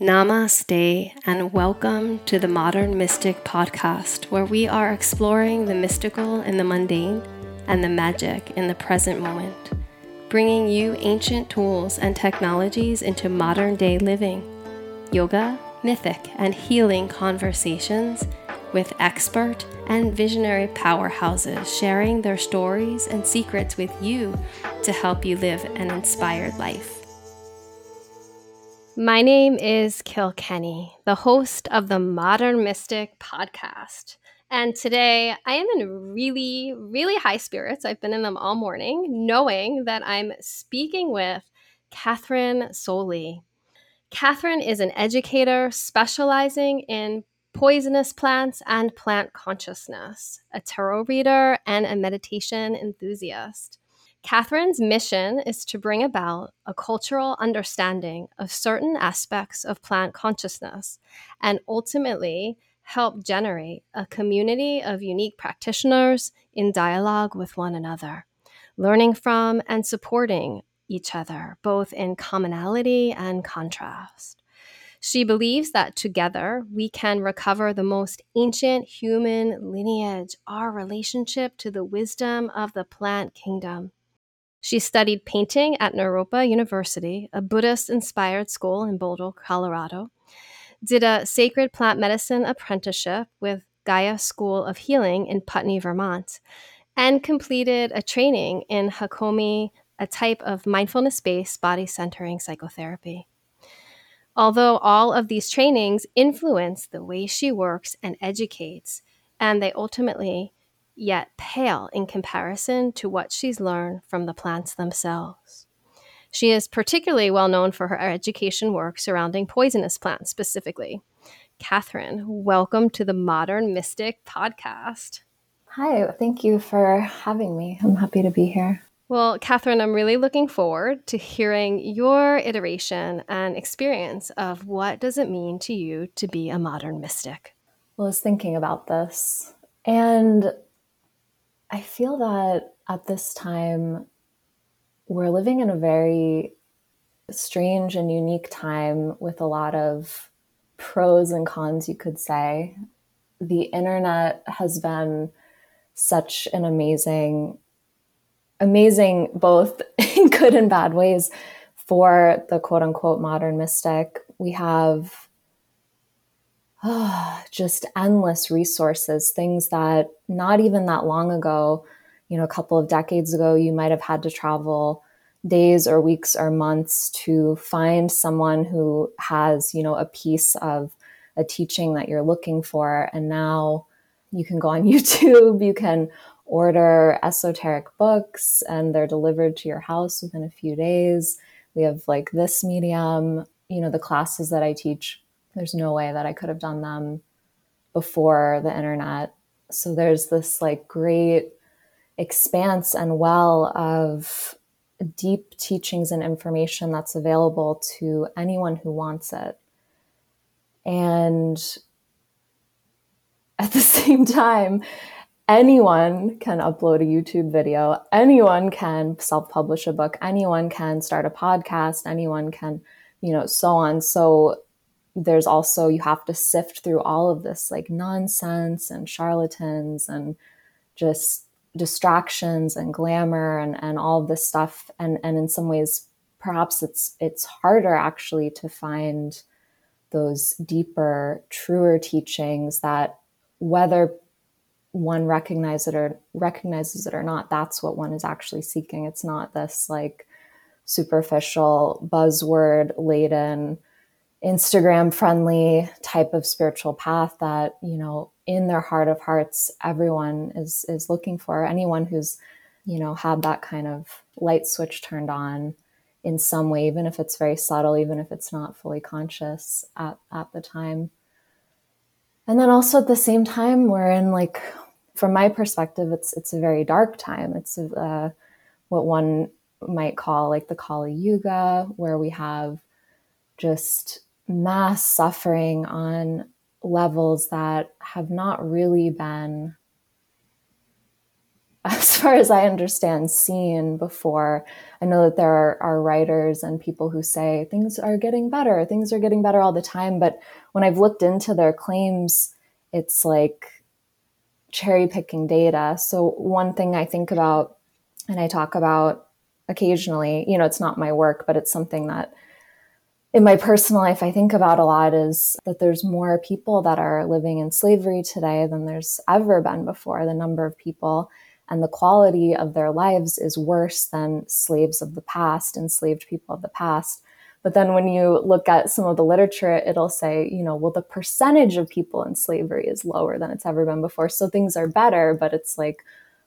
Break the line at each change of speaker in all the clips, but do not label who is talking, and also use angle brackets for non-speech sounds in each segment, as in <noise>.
Namaste, and welcome to the Modern Mystic podcast, where we are exploring the mystical in the mundane and the magic in the present moment, bringing you ancient tools and technologies into modern day living, yoga, mythic, and healing conversations with expert and visionary powerhouses sharing their stories and secrets with you to help you live an inspired life. My name is Kilkenny, the host of the Modern Mystic podcast. And today I am in really, really high spirits. I've been in them all morning, knowing that I'm speaking with Catherine Soley. Catherine is an educator specializing in poisonous plants and plant consciousness, a tarot reader, and a meditation enthusiast. Catherine's mission is to bring about a cultural understanding of certain aspects of plant consciousness and ultimately help generate a community of unique practitioners in dialogue with one another, learning from and supporting each other, both in commonality and contrast. She believes that together we can recover the most ancient human lineage, our relationship to the wisdom of the plant kingdom. She studied painting at Naropa University, a Buddhist inspired school in Boulder, Colorado, did a sacred plant medicine apprenticeship with Gaia School of Healing in Putney, Vermont, and completed a training in Hakomi, a type of mindfulness based body centering psychotherapy. Although all of these trainings influence the way she works and educates, and they ultimately yet pale in comparison to what she's learned from the plants themselves. She is particularly well known for her education work surrounding poisonous plants specifically. Catherine, welcome to the Modern Mystic podcast.
Hi, thank you for having me. I'm happy to be here.
Well, Catherine, I'm really looking forward to hearing your iteration and experience of what does it mean to you to be a modern mystic.
Well, I was thinking about this, and I feel that at this time, we're living in a very strange and unique time with a lot of pros and cons, you could say. The internet has been such an amazing, amazing, both <laughs> in good and bad ways for the quote unquote modern mystic. We have oh, just endless resources, things that not even that long ago, you know, a couple of decades ago, you might have had to travel days or weeks or months to find someone who has, you know, a piece of a teaching that you're looking for. And now you can go on <laughs> YouTube, you can order esoteric books and they're delivered to your house within a few days. We have like this medium, you know, the classes that I teach there's no way that I could have done them before the internet. So there's this like great expanse and well of deep teachings and information that's available to anyone who wants it. And at the <laughs> same time, anyone can upload a YouTube video, anyone can self publish a book, anyone can start a podcast, anyone can, you know, so on. So there's also you have to sift through all of this like nonsense and charlatans and just distractions and glamour and, and all of this stuff. And and in some ways perhaps it's it's harder actually to find those deeper truer teachings that whether one recognizes it or recognizes it or not that's what one is actually seeking. It's not this like superficial buzzword laden Instagram friendly type of spiritual path that, you know, in their heart of hearts, everyone is, is looking for. Anyone who's, you know, had that kind of light switch turned on in some way, even if it's very subtle, even if it's not fully conscious at, at the time. And then also at the same time, we're in like, from my perspective, it's, it's a very dark time. It's uh, what one might call like the Kali Yuga, where we have just mass suffering on levels that have not really been <laughs> as far as I understand, seen before. I know that there are, are, writers and people who say things are getting better, things are getting better all the time. But when I've looked into their claims, it's like cherry picking data. So, one thing I think about and I talk about occasionally, you know, it's not my work, but it's something that in my personal life I think about a lot is that there's more people that are living in slavery today than there's ever been before. The number of people and the quality of their lives is worse than slaves of the past, enslaved people of the past. But then when you look at some of the literature, it'll say, you know, well, the percentage of people in slavery is lower than it's ever been before. So things are better, but it's like,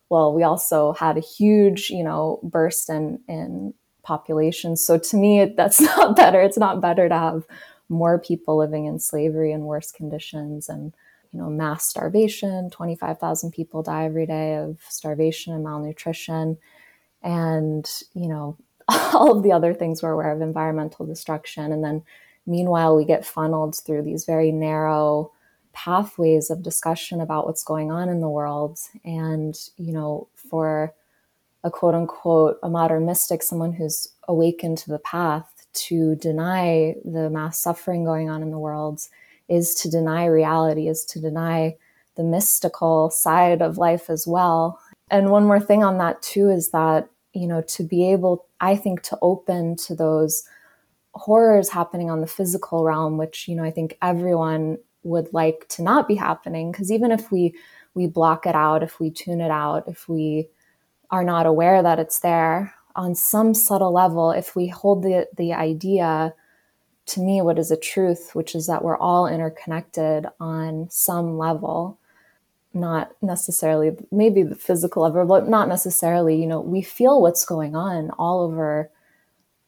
well, we also had a huge, you know, burst in, in population. So to me, that's <laughs> not better. It's not better to have more people living in slavery and worse conditions and you know, mass starvation. 25,000 people die every day of starvation and malnutrition. And, you know, <laughs> all of the other things we're aware of environmental destruction. And then meanwhile, we get funneled through these very narrow pathways of discussion about what's going on in the world. And, you know, for a quote unquote, a modern mystic, someone who's awakened to the path to deny the mass suffering going on in the world is to deny reality, is to deny the mystical side of life as well. And one more thing on that, too, is that, you know, to be able, I think, to open to those horrors happening on the physical realm, which, you know, I think everyone would like to not be happening. Because even if we, we block it out, if we tune it out, if we are not aware that it's there on some subtle level, if we hold the, the idea to me what is a truth, which is that we're all interconnected on some level, not necessarily maybe the physical level, but not necessarily, you know, we feel what's going on all over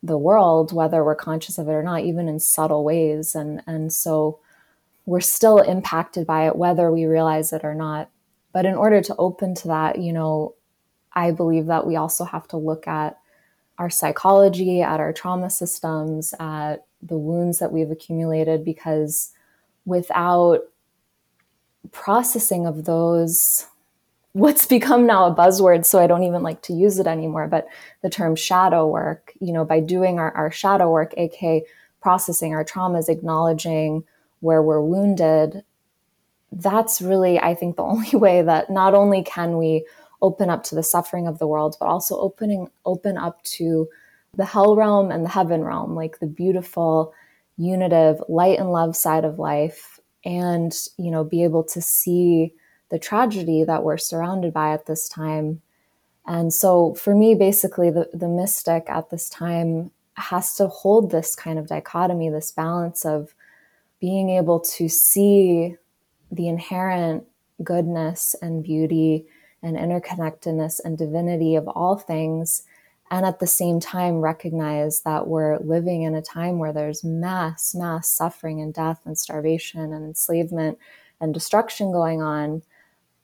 the world, whether we're conscious of it or not, even in subtle ways. And and so we're still impacted by it, whether we realize it or not. But in order to open to that, you know, I believe that we also have to look at our psychology, at our trauma systems, at the wounds that we've accumulated because without processing of those what's <laughs> become now a buzzword so i don't even like to use it anymore but the term shadow work you know by doing our, our shadow work aka processing our traumas acknowledging where we're wounded that's really i think the <laughs> only way that not only can we open up to the suffering of the world but also opening open up to the hell realm and the heaven realm, like the beautiful, unitive, light and love side of life, and, you know, be able to see the tragedy that we're surrounded by at this time. And so for me, basically, the, the mystic at this time has to hold this kind of dichotomy, this balance of being able to see the inherent goodness and beauty and interconnectedness and divinity of all things and at the same time recognize that we're living in a time where there's mass mass suffering and death and starvation and enslavement and destruction going on.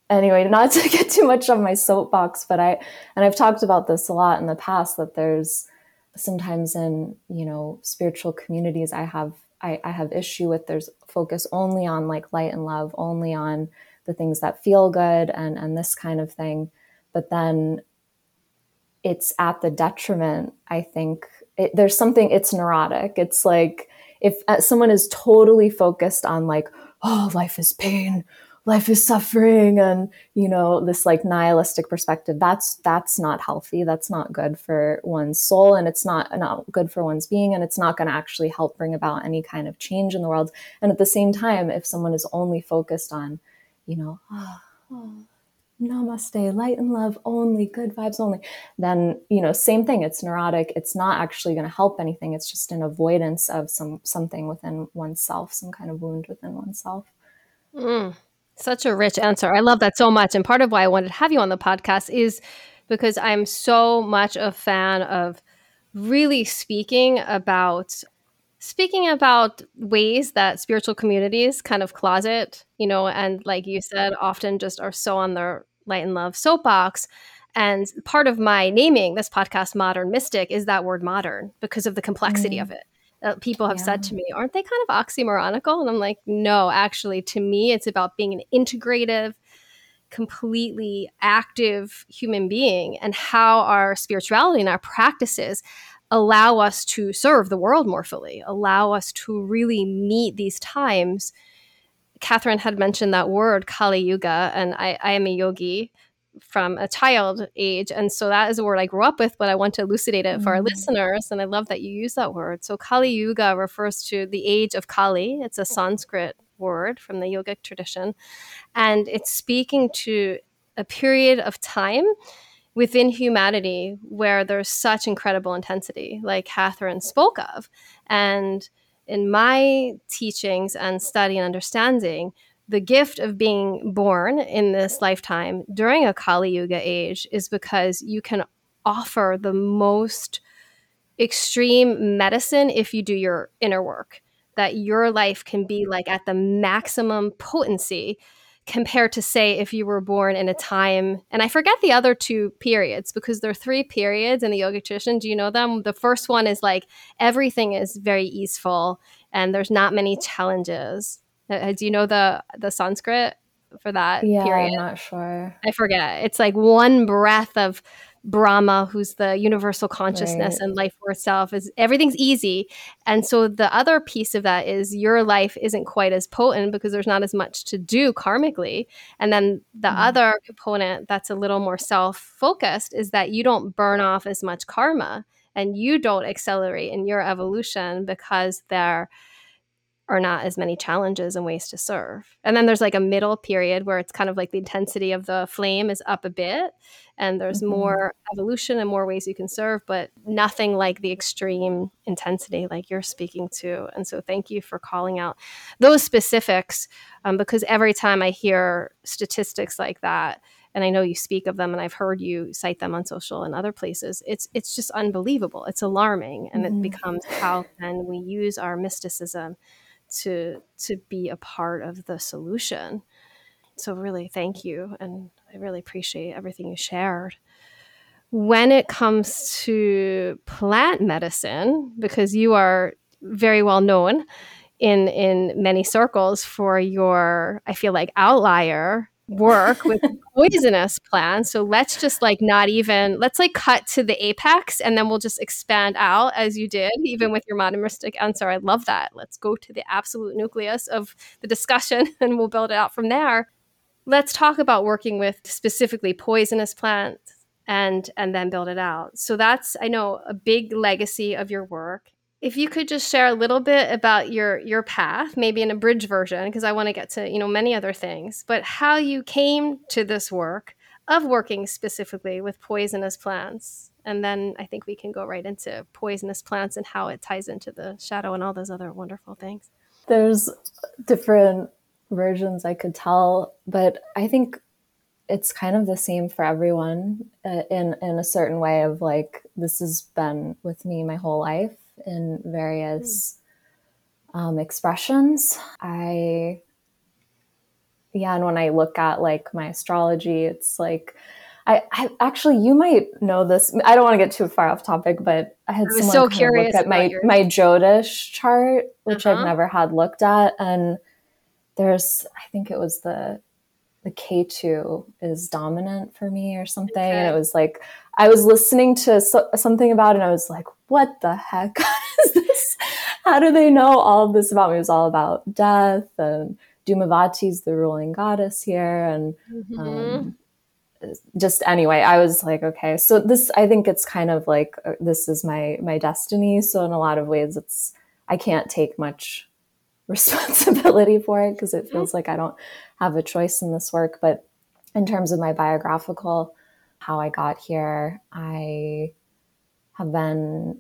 Anyway not <laughs> to get too much on my soapbox but i and i've talked about this a lot in the past that there's sometimes in you know spiritual communities i have I, I have issue with there's focus only on like light and love only on the things that feel good and and this kind of thing. But then it's at the detriment i think. It, there's something it's neurotic. It's like if uh, someone is totally focused on like oh life is pain life is suffering and you know this like nihilistic perspective that's that's not healthy. That's not good for one's soul and it's not not good for one's being and it's not going to actually help bring about any kind of change in the world. And at the same time if someone is only focused on you know oh, oh namaste, light and love only, good vibes only, then, you know, same thing. It's neurotic. It's not actually going to help anything. It's just an avoidance of some something within oneself, some kind of wound within oneself.
Mm, such a rich answer. I love that so much. And part of why I wanted to have you on the podcast is because I'm so much a fan of really speaking about speaking about ways that spiritual communities kind of closet you know and like you said often just are so on their light and love soapbox and part of my naming this podcast modern mystic is that word modern because of the complexity mm. of it uh, people have yeah. said to me aren't they kind of oxymoronical and i'm like no actually to me it's about being an integrative completely active human being and how our spirituality and our practices allow us to serve the world more fully, allow us to really meet these times. Catherine had mentioned that word Kali Yuga, and I, I am a yogi from a child age. And so that is a word I grew up with, but I want to elucidate it for our mm. listeners. And I love that you use that word. So Kali Yuga refers to the age of Kali. It's a Sanskrit word from the yogic tradition. And it's speaking to a period of time within humanity where there's such incredible intensity, like Catherine spoke of. And in my teachings and study and understanding, the gift of being born in this lifetime during a Kali Yuga age is because you can offer the most extreme medicine if you do your inner work. That your life can be like at the maximum potency compared to say if you were born in a time and i forget the other two periods because there are three periods in the yoga tradition. Do you know them? The first one is like everything is very easeful and there's not many challenges. Uh, uh do you know the the sanskrit for that
yeah,
period?
i'm not sure.
I forget. It's like one breath of Brahma, who's the universal consciousness right. and life for itself, is everything's easy. And so the other piece of that is your life isn't quite as potent because there's not as much to do karmically. And then the mm. other component that's a little more self focused is that you don't burn off as much karma and you don't accelerate in your evolution because there are not as many challenges and ways to serve. And then there's like a middle period where it's kind of like the intensity of the flame is up a bit and there's mm-hmm. more evolution and more ways you can serve, but nothing like the extreme intensity like you're speaking to. And so thank you for calling out those specifics um, because every time I hear statistics like that, and I know you speak of them and I've heard you cite them on social and other places. It's it's just unbelievable. It's alarming and mm-hmm. it becomes how can we use our mysticism to to be a part of the solution. So really thank you and I really appreciate everything you shared. When it comes to plant medicine because you are very well known in in many circles for your I feel like outlier work with poisonous plants. So let's just like not even let's like cut to the apex and then we'll just expand out as you did, even with your modern mystic answer. I love that. Let's go to the absolute nucleus of the discussion <laughs> and we'll build it out from there. Let's talk about working with specifically poisonous plants and and then build it out. So that's I know a big legacy of your work if you could just share a little bit about your your path maybe in a bridge version because i want to get to you know many other things but how you came to this work of working specifically with poisonous plants. And then i think we can go right into poisonous plants and how it ties into the shadow and all those other wonderful things.
There's different versions i could tell but i think it's kind of the same for everyone uh, in in a certain way of like this has been with me my whole life in various um, expressions. I, yeah, and when I look at like my astrology, it's like, I, I, actually you might know this. I don't want to get too far off topic, but I had I someone so curious look at my your... my Jyotish chart, which uh-huh. I've never had looked at, and there's I think it was the the Ketu is dominant for me or something, okay. and it was like I was listening to so, something about it and I was like, what the heck <laughs> is this? How do they know all of this about me? It was all about death and Dhumavati's the ruling goddess here. And mm-hmm. um, just anyway, I was like, okay, so this, I think it's kind of like, uh, this is my, my destiny. So in a lot of ways, it's, I can't take much <laughs> responsibility for it because it mm-hmm. feels like I don't have a choice in this work. But in terms of my biographical, how I got here. I have been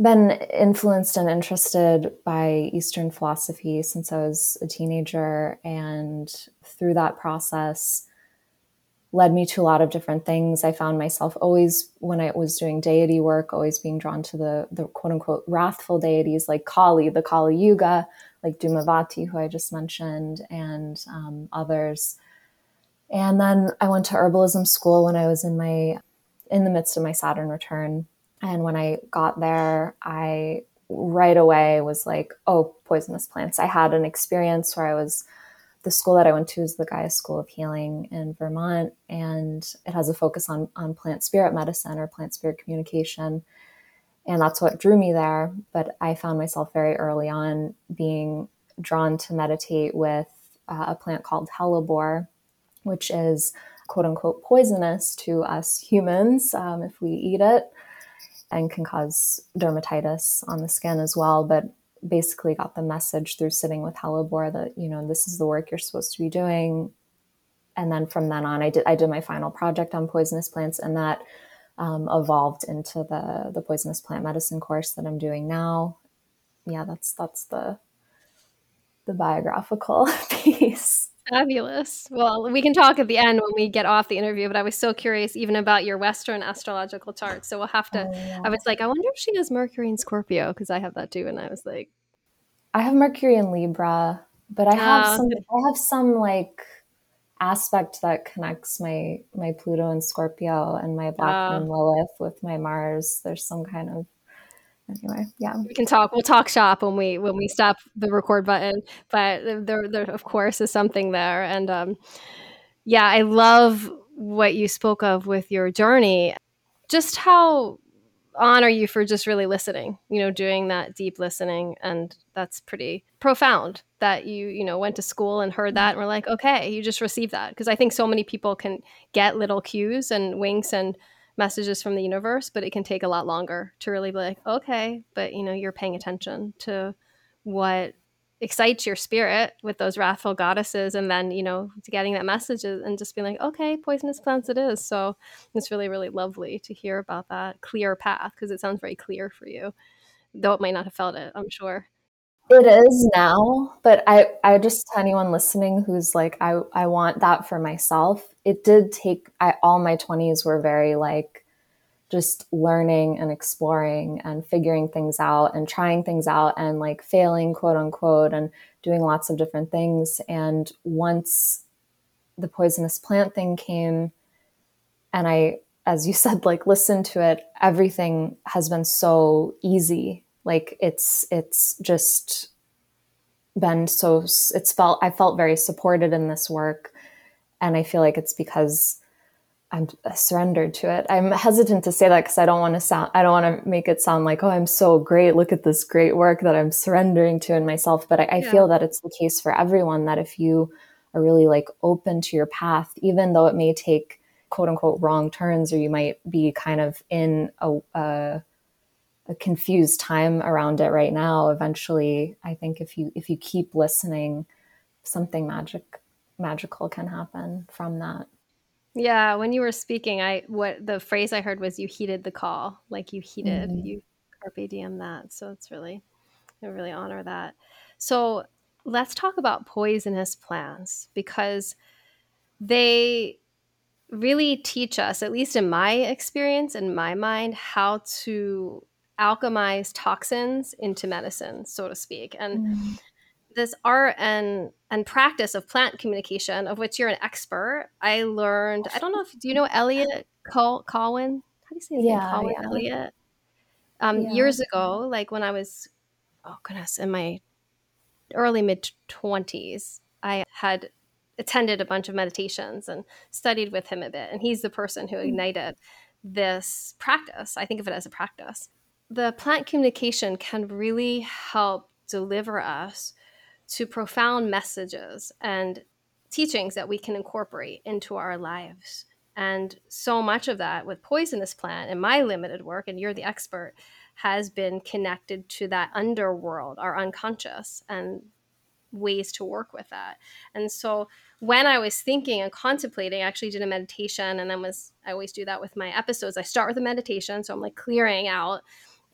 been influenced and interested by Eastern philosophy since I was a teenager, and through that process, led me to a lot of different things. I found myself always, when I was doing deity work, always being drawn to the the quote unquote wrathful deities like Kali, the Kali Yuga, like Dhumavati, who I just mentioned, and um, others. And then I went to herbalism school when I was in my in the midst of my Saturn return. And when I got there, I right away was like, oh, poisonous plants. I had an experience where I was the school that I went to is the Gaia School of Healing in Vermont, and it has a focus on on plant spirit medicine or plant spirit communication, and that's what drew me there. But I found myself very early on being drawn to meditate with uh, a plant called hellebore, which is quote unquote poisonous to us humans um, if we eat it and can cause dermatitis on the skin as well. But basically got the message through sitting with hellebore that, you know, this is the work you're supposed to be doing. And then from then on, I did I did my final project on poisonous plants, and that um, evolved into the the poisonous plant medicine course that I'm doing now. Yeah, that's that's the the biographical <laughs> piece.
Fabulous. Well, we can talk at the end when we get off the interview, but I was so curious even about your Western astrological chart. So we'll have to. Oh, yeah. I was like, I wonder if she has Mercury in Scorpio because I have that too. And I was like,
I have Mercury in Libra, but I have oh, some. I have some like aspect that connects my my Pluto and Scorpio and my Black Moon ah. Lilith with my Mars. There's some kind of anyway, yeah,
we can talk. We'll talk shop when we when we stop the record button. But there, there of course is something there, and um, yeah, I love what you spoke of with your journey. Just how honor you for just really listening you know doing that deep listening and that's pretty profound that you you know went to school and heard that and were like okay you just received that because i think so many people can get little cues and winks and messages from the universe, but it can take a lot longer to really be like, okay, but you know, you're paying attention to what excites your spirit with those wrathful goddesses and then you know to getting that message and just being like okay poisonous plants it is. So it's really really lovely to hear about that clear path because it sounds very clear for you though it might not have felt it i'm sure.
It is now but i i just to anyone listening who's like i i want that for myself it did take I, all my 20s were very like just learning and exploring and figuring things out and trying things out and like failing quote unquote and doing lots of different things. And once the poisonous plant thing came and i as you <laughs> said like listened to it everything has been so easy. Like it's it's just been so it's felt i felt very supported in this work and I feel like it's because I'm surrendered to it. I'm hesitant to say that because I don't want to sound, I don't want to make it sound like, oh, I'm so great. Look at this great work that I'm surrendering to in myself. But I, I yeah. feel that it's the case for everyone that if you are really like open to your path, even though it may take quote unquote wrong turns, or you might be kind of in a, a, a confused time around it right now, eventually, I think if you, if you keep listening, something magic magical can happen from that.
Yeah, when you were speaking, I what the phrase I heard was you heeded the call, like you heeded, mm-hmm. you carpe diem that. So it's really, I really honor that. So let's talk about poisonous plants because they really teach us, at least in my experience, in my mind, how to alchemize toxins into medicine, so to speak. And mm this art and and practice of plant communication, of which you're an expert, I learned. I don't know if do you know Elliot Col- Colwyn? How do you say his yeah, name? Colwyn yeah. Elliot. Um, yeah. Years ago, like when I was, oh goodness, in my early mid twenties, I had attended a bunch of meditations and studied with him a bit, and he's the person who hmm. ignited this practice. I think of it as a practice. The plant communication can really help deliver us to profound messages and teachings that we can incorporate into our lives. And so much of that with poisonous plant in my limited work, and you're the expert, has been connected to that underworld, our unconscious, and ways to work with that. And so when I was thinking and contemplating, I actually did a meditation and then was I always do that with my episodes. I start with a meditation, so I'm like clearing out.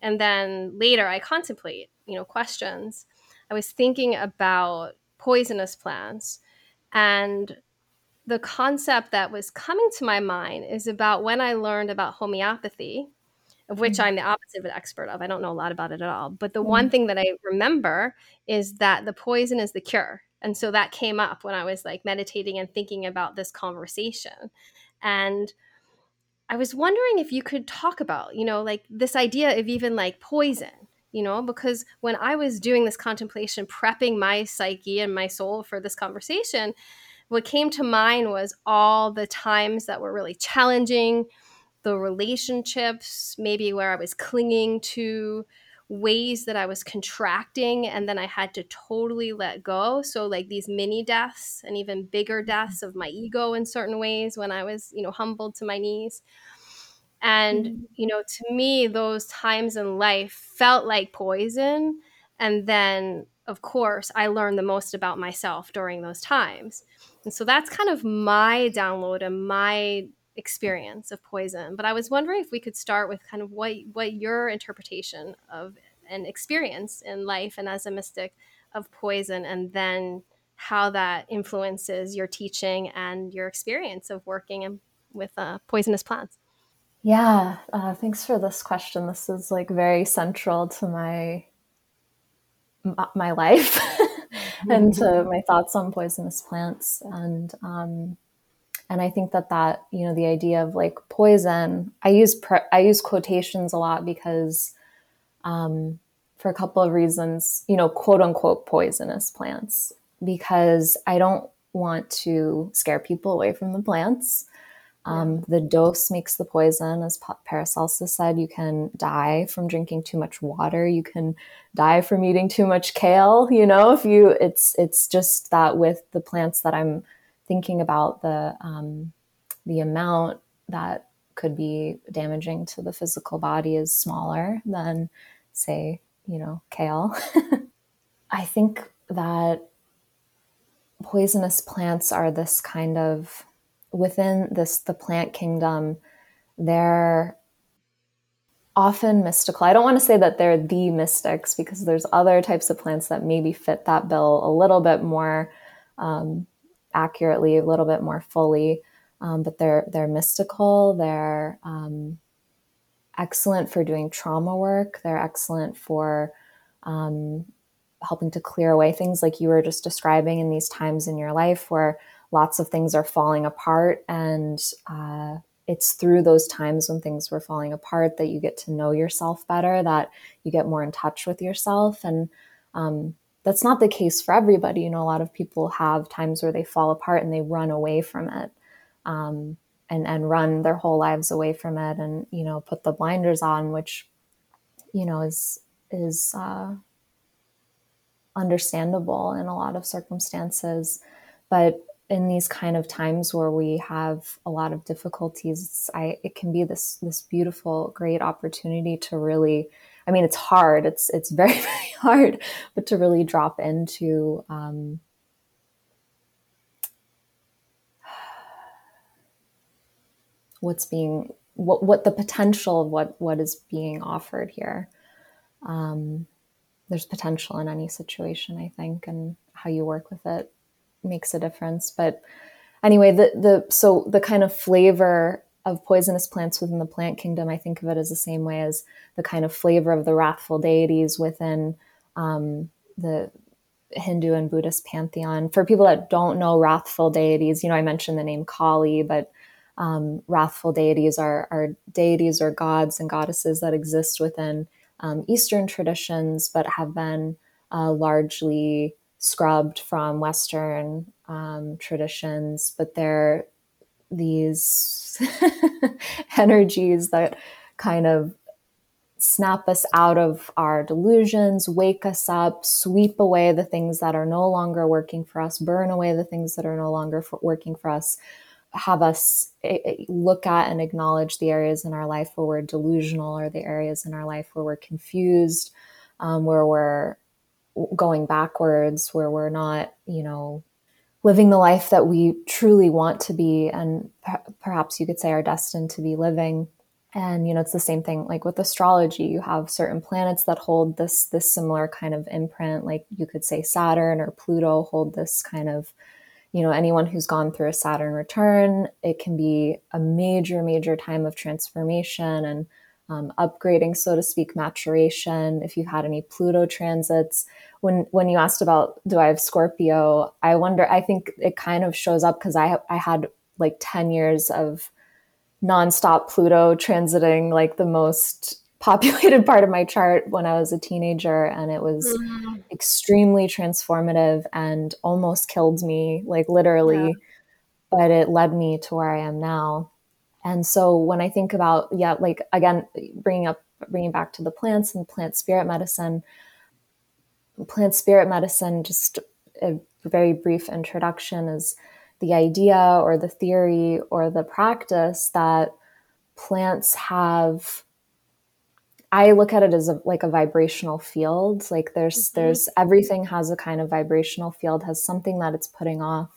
And then later I contemplate, you know, questions. I was thinking about poisonous plants and the concept that was coming to my mind is about when I learned about homeopathy, of which mm-hmm. I'm the opposite of an expert of. I don't know a lot about it at all. But the mm-hmm. one thing that I remember is that the poison is the cure. And so that came up when I was like meditating and thinking about this conversation. And I was wondering if you could talk about, you know, like this idea of even like poison you know, because when I was doing this contemplation, prepping my psyche and my soul for this conversation, what came to mind was all the times that were really challenging, the relationships, maybe where I was clinging to ways that I was contracting and then I had to totally let go. So like these mini deaths and even bigger mm-hmm. deaths of my ego in certain ways when I was, you know, humbled to my knees. And, mm-hmm. you know, to me, those times in life felt like poison. And then, of course, I learned the most about myself during those times. And so that's kind of my download and my experience of poison. But I was wondering if we could start with kind of what what your interpretation of an experience in life and as a mystic of poison and then how that influences your teaching and your experience of working in, with uh, poisonous plants.
Yeah, uh, thanks for this question. This is like very central to my my <laughs> life mm-hmm. and to my thoughts on poisonous plants and um, and I think that that you know the idea of like poison. I use pre- I use quotations a lot because um, for a couple of reasons. You know, quote unquote poisonous plants because I don't want to scare people away from the plants. Um, the dose makes the poison, as Paracelsus said. You can die from drinking too much water. You can die from eating too much kale. You know, if you, it's it's just that with the plants that I'm thinking about, the um, the amount that could be damaging to the physical body is smaller than, say, you know, kale. <laughs> I think that poisonous plants are this kind of within this the plant kingdom, they're often mystical. I don't want to say that they're the mystics because there's other types of plants that maybe fit that bill a little bit more um, accurately, a little bit more fully. Um, but they're they're mystical. They're um, excellent for doing trauma work. They're excellent for um, helping to clear away things like you were just describing in these times in your life where lots of things are falling apart and uh, it's through those times when things were falling apart that you get to know yourself better that you get more in touch with yourself and um, that's not the case for everybody. You know a lot of people have times where they fall apart and they run away from it um, and and run their whole lives away from it and you know put the blinders on which you know is is uh, understandable in a lot of circumstances. But in these kind of times where we have a lot of difficulties, I, it can be this this beautiful, great opportunity to really. I mean, it's hard. It's it's very <laughs> very hard, but to really drop into um, what's being what what the potential of what what is being offered here. Um, there's potential in any situation, I think, and how you work with it makes a difference. But anyway, the the so the kind of flavor of poisonous plants within the plant kingdom, I think of it as the same way as the kind of flavor of the wrathful deities within um, the Hindu and Buddhist pantheon. For people that don't know wrathful deities, you know, I mentioned the name Kali, but um, wrathful deities are, are deities or gods and goddesses that exist within um, Eastern traditions, but have been uh, largely scrubbed from Western um, traditions, but they're these <laughs> energies that kind of snap us out of our delusions, wake us up, sweep away the things that are no longer working for us, burn away the things that are no longer for working for us, have us eh, eh, look at and acknowledge the areas in our life where we're delusional or the areas in our life where we're confused, um, where we're going backwards where we're not, you know, living the life that we truly want to be and perhaps you could say are destined to be living. And you know it's the same thing like with astrology you have certain planets that hold this this similar kind of imprint like you could say saturn or pluto hold this kind of you know anyone who's gone through a saturn return it can be a major major time of transformation and um, upgrading so to speak maturation if you've had any pluto transits when when you asked about do I have Scorpio, I wonder. I think it kind of shows up because I I had like ten years of nonstop Pluto transiting like the most <laughs> populated part of my chart when I was a teenager, and it was mm-hmm. extremely transformative and almost killed me, like literally. Yeah. But it led me to where I am now. And so when I think about, yeah, like again, bringing up, bringing back to the plants and plant spirit medicine, plant spirit medicine, just a very brief introduction, is the idea or the theory or the practice that plants have I look at it as a, like a vibrational field. Like there's mm-hmm. there's everything has a kind of vibrational field, has something that it's putting off.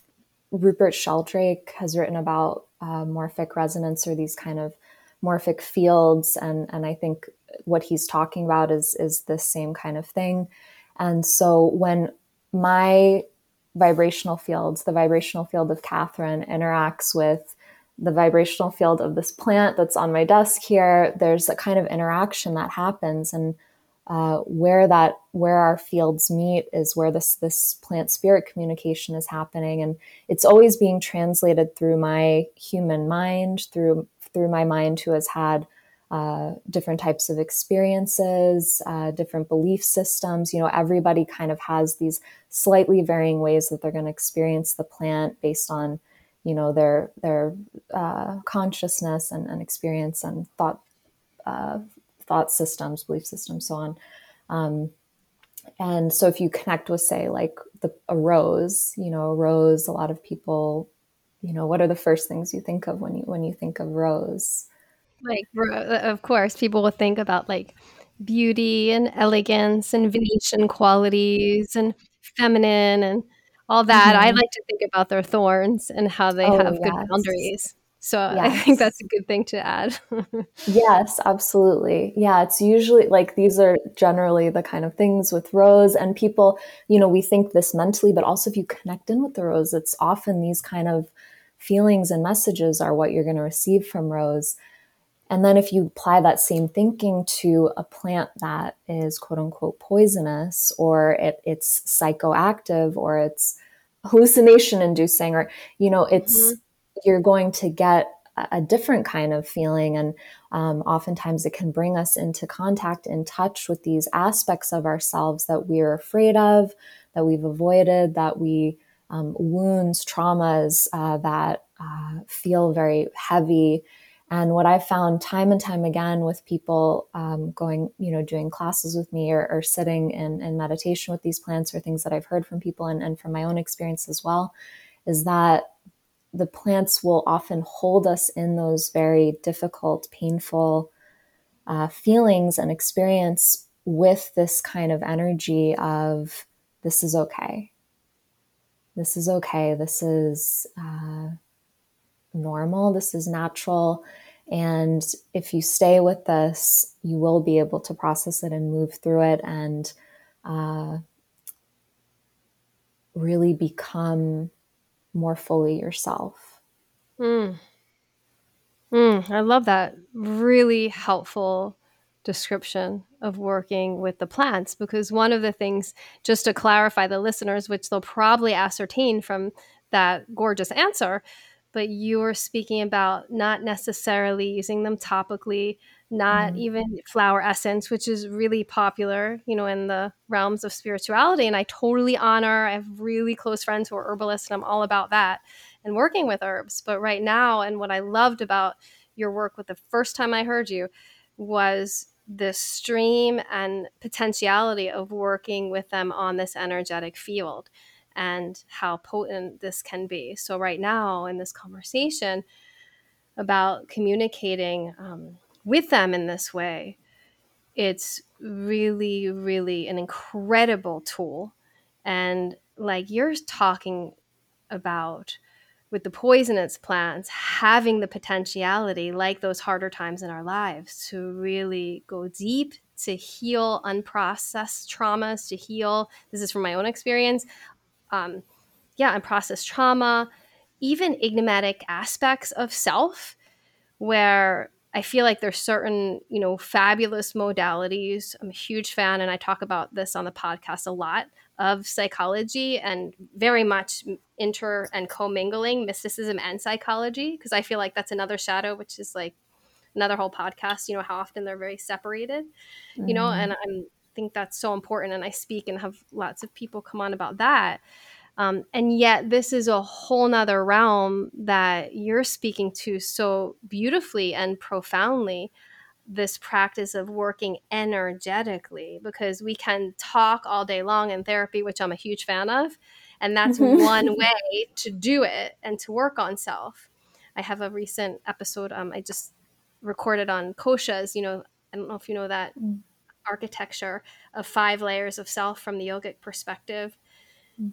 Rupert Sheldrake has written about uh, morphic resonance or these kind of morphic fields, and and I think what he's talking about is is the same kind of thing. And so when my vibrational fields, the vibrational field of Catherine interacts with the vibrational field of this plant that's on my desk here, there's a kind of interaction that happens. And uh, where that where our fields meet is where this this plant spirit communication is happening and it's always being translated through my human mind through through my mind who has had uh, different types of experiences, uh, different belief systems. You know, everybody kind of has these slightly varying ways that they're going to experience the plant based on, you know, their their uh, consciousness and, and, experience and thought uh, thought systems, belief systems, so on. Um, and so, if you connect with, say, like the, a rose, you know, a rose, a lot of people, you know, what are the first things you think of when you when you think of rose?
like of course people will think about like beauty and elegance and venusian qualities and feminine and all that mm-hmm. i like to think about their thorns and how they oh, have yes. good boundaries so yes. i think that's a good thing to add <laughs>
yes absolutely yeah it's usually like these are generally the kind of things with rose and people you know we think this mentally but also if you connect in with the rose it's often these kind of feelings and messages are what you're going to receive from rose and then if you apply that same thinking to a plant that is quote unquote poisonous or it, it's psychoactive or it's hallucination inducing or, you know, it's, mm-hmm. You're going to get a different kind of feeling. And um, oftentimes it can bring us into contact, in touch with these aspects of ourselves that we're afraid of, that we've avoided, that we, um, wounds, traumas uh, that uh, feel very heavy and what I've found time and time again with people um, going, you know, doing classes with me or, or sitting in, in, meditation with these plants or things that I've heard from people and, and from my own experience as well, is that the plants will often hold us in those very difficult, painful uh, feelings and experience with this kind of energy of this is okay. This is okay. This is uh, normal. This is natural and if you stay with this, you will be able to process it and move through it and uh, really become more fully yourself.
Mm. Mm, I love that. Really helpful description of working with the plants because one of the things, just to clarify the listeners, which they'll probably ascertain from that gorgeous answer, but you're speaking about not necessarily using them topically, not mm-hmm. even flower essence, which is really popular, you know, in the realms of spirituality. And I totally honor, I have really close friends who are herbalists, and I'm all about that and working with herbs. But right now, and what I loved about your work with the first time I heard you was the stream and potentiality of working with them on this energetic field and how potent this can be. So, right now, in this conversation about communicating um, with them in this way, it's really, really an incredible tool. And like you're talking about with the poisonous plants having the potentiality, like those harder times in our lives, to really go deep, to heal unprocessed traumas, to heal. This is from my own experience um, yeah, and process trauma, even enigmatic aspects of self, where I feel like there's certain, you know, fabulous modalities. I'm a huge fan, and I talk about this on the podcast a lot of psychology and very much inter and commingling mysticism and psychology because I feel like that's another shadow, which is like another whole podcast, you know, how often they're very separated, mm. you know, and I think that's so important. And I speak and have lots of people come on about that. Um, and yet, this is a whole nother realm that you're speaking to so beautifully and profoundly this practice of working energetically because we can talk all day long in therapy, which I'm a huge fan of. And that's mm-hmm. one <laughs> way to do it and to work on self. I have a recent episode um, I just recorded on koshas. You know, I don't know if you know that mm. architecture of five layers of self from the yogic perspective.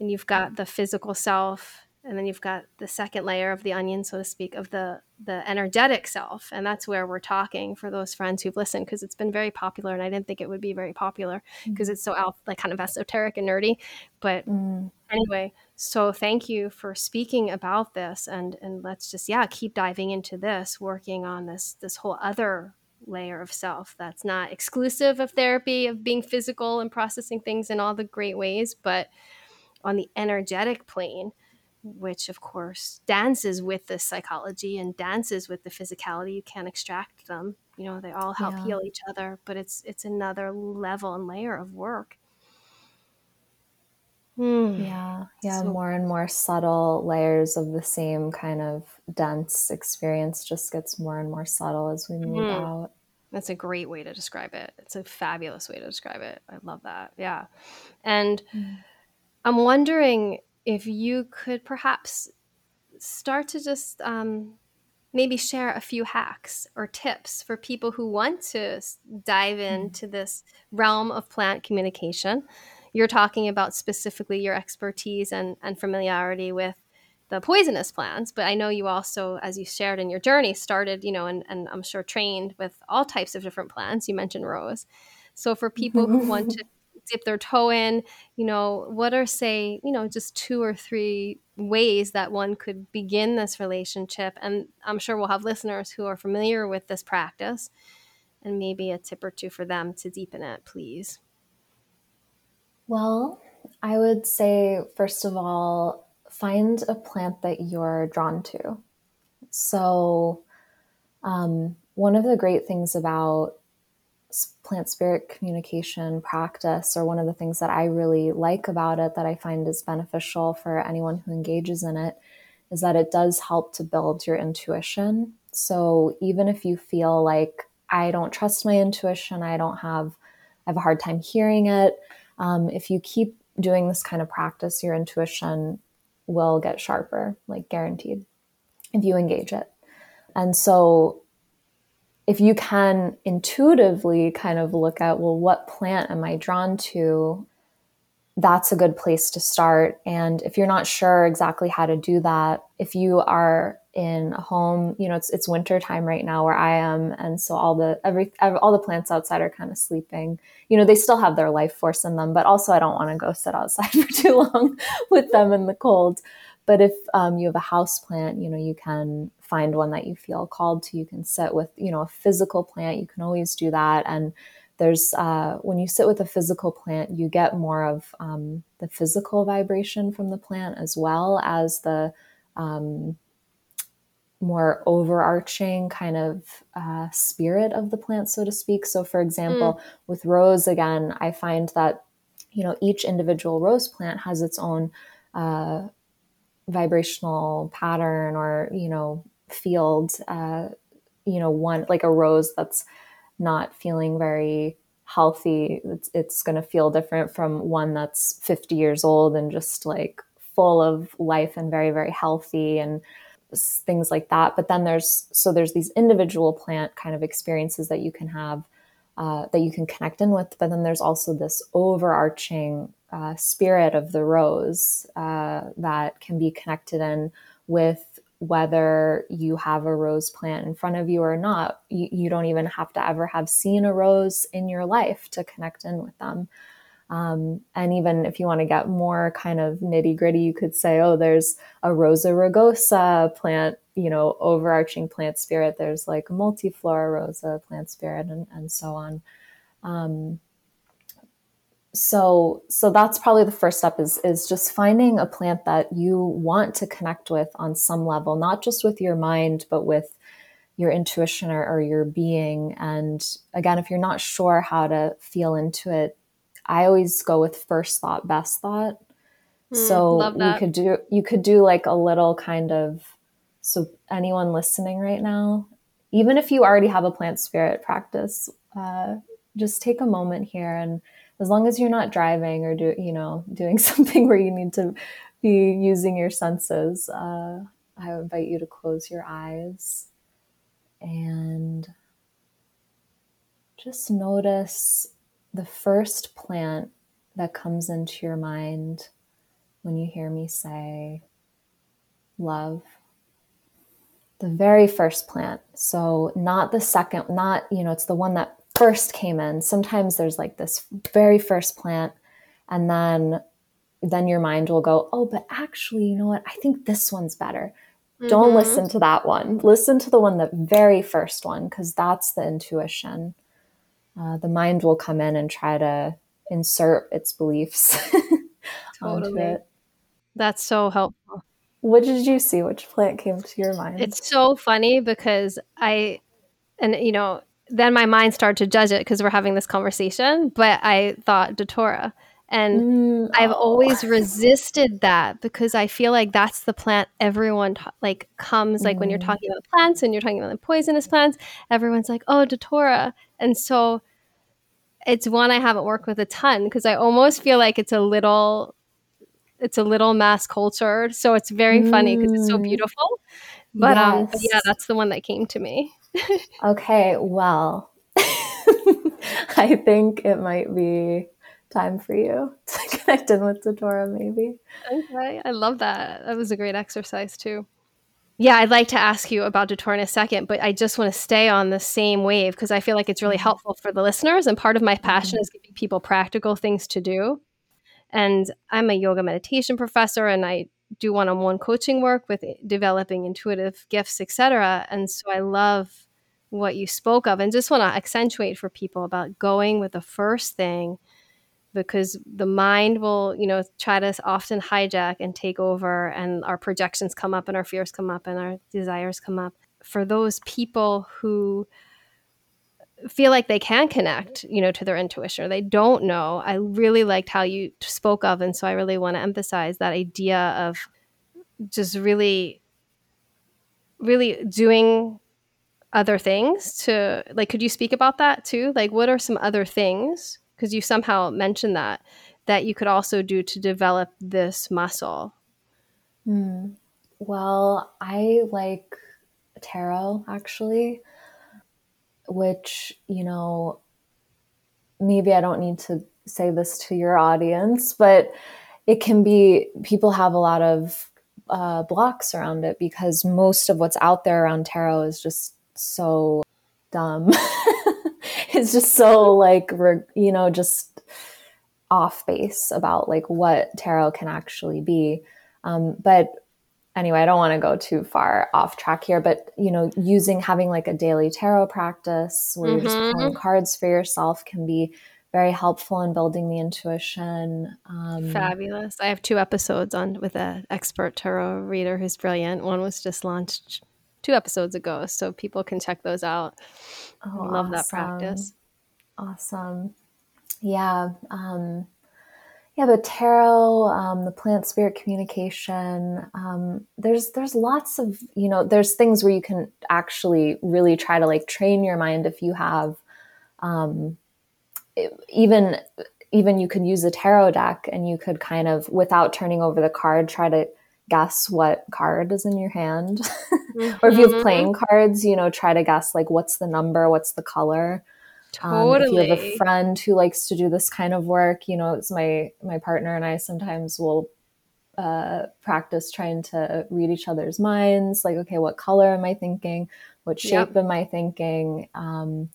And you've got the physical self, and then you've got the second layer of the onion so to speak of the the energetic self and that's where we're talking for those friends who've listened because it's been very popular and i didn't think it would be very popular because mm. it's so out like kind of esoteric and nerdy but mm. anyway so thank you for speaking about this and and let's just yeah keep diving into this working on this this whole other layer of self that's not exclusive of therapy of being physical and processing things in all the great ways but on the energetic plane which of course dances with the psychology and dances with the physicality. You can't extract them. You know they all help yeah. heal each other but it's it's another level and layer of work.
Mm. yeah. Yeah so, more and more subtle layers of the same kind of dense experience just gets more and more subtle as we move mm. out.
That's a great way to describe it. It's a fabulous way to describe it. I love that. Yeah. And mm. I'm wondering if you could perhaps start to just um, maybe share a few hacks or tips for people who want to dive mm-hmm. into this realm of plant communication. You're talking about specifically your expertise and, and familiarity with the poisonous plants, but I know you also, as you shared in your journey, started, you know, and, and I'm sure trained with all types of different plants. You mentioned rose. So for people who want to <laughs> <laughs> dip their toe in you know what are say you know just two or three ways that one could begin this relationship? And i'm sure we'll have listeners who are familiar with this practice and maybe a tip or two for them to deepen it please.
Well i would say first of all find a plant that you're drawn to. So um, one of the great things about plant spirit communication practice, or one of the things that I really like about it that I find is beneficial for anyone who engages in it, is that it does help to build your intuition. So even if you feel like I don't trust my intuition, I don't have, I have a hard time hearing it. Um, if you keep doing this kind of practice, your intuition will get sharper, like guaranteed, if you engage it. And so if you can intuitively kind of look at, well, what plant am I drawn to? That's a good place to start. And if you're not sure exactly how to do that, if you are in a home, you know, it's it's winter time right now where I am, and so all the every all the plants outside are kind of sleeping. You know, they still have their life force in them, but also I don't want to go sit outside <laughs> for too long with them in the cold. But if um, you have a house plant, you know, you can find one that you feel called to. You can sit with, you know, a physical plant. You can always do that. And there's uh, when you sit with a physical plant, you get more of um, the physical vibration from the plant as well as the um, more overarching kind of uh, spirit of the plant, so to speak. So, for example, mm. with rose, again, I find that you know each individual rose plant has its own uh, vibrational pattern or you know field uh, you know one like a rose that's not feeling very healthy it's, it's going to feel different from one that's 50 years old and just like full of life and very very healthy and things like that. But then there's so there's these individual plant kind of experiences that you can have uh, that you can connect in with but then there's also this overarching uh, spirit of the rose uh, that can be connected in with whether you have a rose plant in front of you or not. You, you don't even have to ever have seen a rose in your life to connect in with them. Um, and even if you want to get more kind of nitty gritty, you could say, oh, there's a Rosa rugosa plant, you know, overarching plant spirit. There's like a multiflora rosa plant spirit and, and so on. Um, so so that's probably the first step is is just finding a plant that you want to connect with on some level not just with your mind but with your intuition or, or your being. And again, if you're not sure how to feel into it, I always go with first thought, best thought. Mm, so you could do you could do like a little kind of so anyone listening right now, even if you already have a plant spirit practice, uh, just take a moment here and as long as you're not driving or do you know <laughs> doing something where you need to be using your senses, uh, I invite you to close your eyes and just notice the first plant that comes into your mind when you hear me say love. The very first plant. So, not the second, not, you know, it's the one that first came in. Sometimes there's like this very first plant, and then then your mind will go, oh, but actually, you know what? I think this one's better. Mm-hmm. Don't listen to that one. Listen to the one, the very first one, because that's the intuition. Uh, the mind will come in and try to insert its beliefs <laughs> totally. onto it.
That's so helpful.
What did you see? Which plant came to your mind?
It's so funny because I, and you know, then my mind started to judge it because we're having this conversation, but I thought Datura and mm, I've oh. always resisted that because I feel like that's the plant everyone ta- like comes like when you're mm. talking about plants and you're talking about the poisonous plants, everyone's like, "Oh, datura." And so it's one I haven't worked with a ton because I almost feel like it's a little it's a little mass cultured. So it's very mm. funny because it's so beautiful. But yes. um but yeah, that's the one that came to me.
Okay, well, <laughs> I think it might be time for you <laughs> to connect in with Datura, maybe.
Okay, I love that. That was a great exercise too. Yeah, I'd like to ask you about Datura in a second, but I just want to stay on the same wave because I feel like it's really mm-hmm. helpful for the listeners. And part of my passion mm-hmm. is giving people practical things to do. And I'm a yoga meditation professor and I do one-on-one coaching work with developing intuitive gifts, etc. And so I love what you spoke of and just want to accentuate for people about going with the first thing because the mind will, you know, try to often hijack and take over, and our projections come up, and our fears come up, and our desires come up. For those people who feel like they can connect, you know, to their intuition, or they don't know, I really liked how you spoke of, and so I really want to emphasize that idea of just really, really doing other things to like could you speak about that too? Like what are some other things because you somehow mentioned that that you could also do to develop this muscle.
Mm. well i like tarot actually which you know maybe i don't need to say this to your audience but it can be people have a lot of uh, blocks around it because most of what's out there around tarot is just so dumb. <laughs> It's just so like you know just off base about like what tarot can actually be. Um, but anyway i don't want to go too far off track here but you know using having like a daily tarot practice where mm-hmm. you're just playing mm-hmm. cards for yourself can be very helpful in building the intuition
um, fabulous i have two episodes on with an expert tarot reader who's brilliant one was just launched two episodes ago, so people can check those out. Oh, I love awesome. that practice.
Awesome. Yeah. Um, yeah, but tarot, um, the plant spirit communication, um, there's there's lots of you know there's things where you can actually really try to like train your mind if you have um, even even you could use a tarot deck and you could kind of without turning over the card try to guess what card is in your hand. mm-hmm. <laughs> or if you have mm-hmm. playing cards, you know, try to guess like what's the number, what's the color. Totally. Um, if you have a friend who likes to do this kind of work, you know, it's my my partner and I sometimes will uh, practice trying to read each other's minds. Like, okay, what color am I thinking? What shape yep. am I thinking? Um,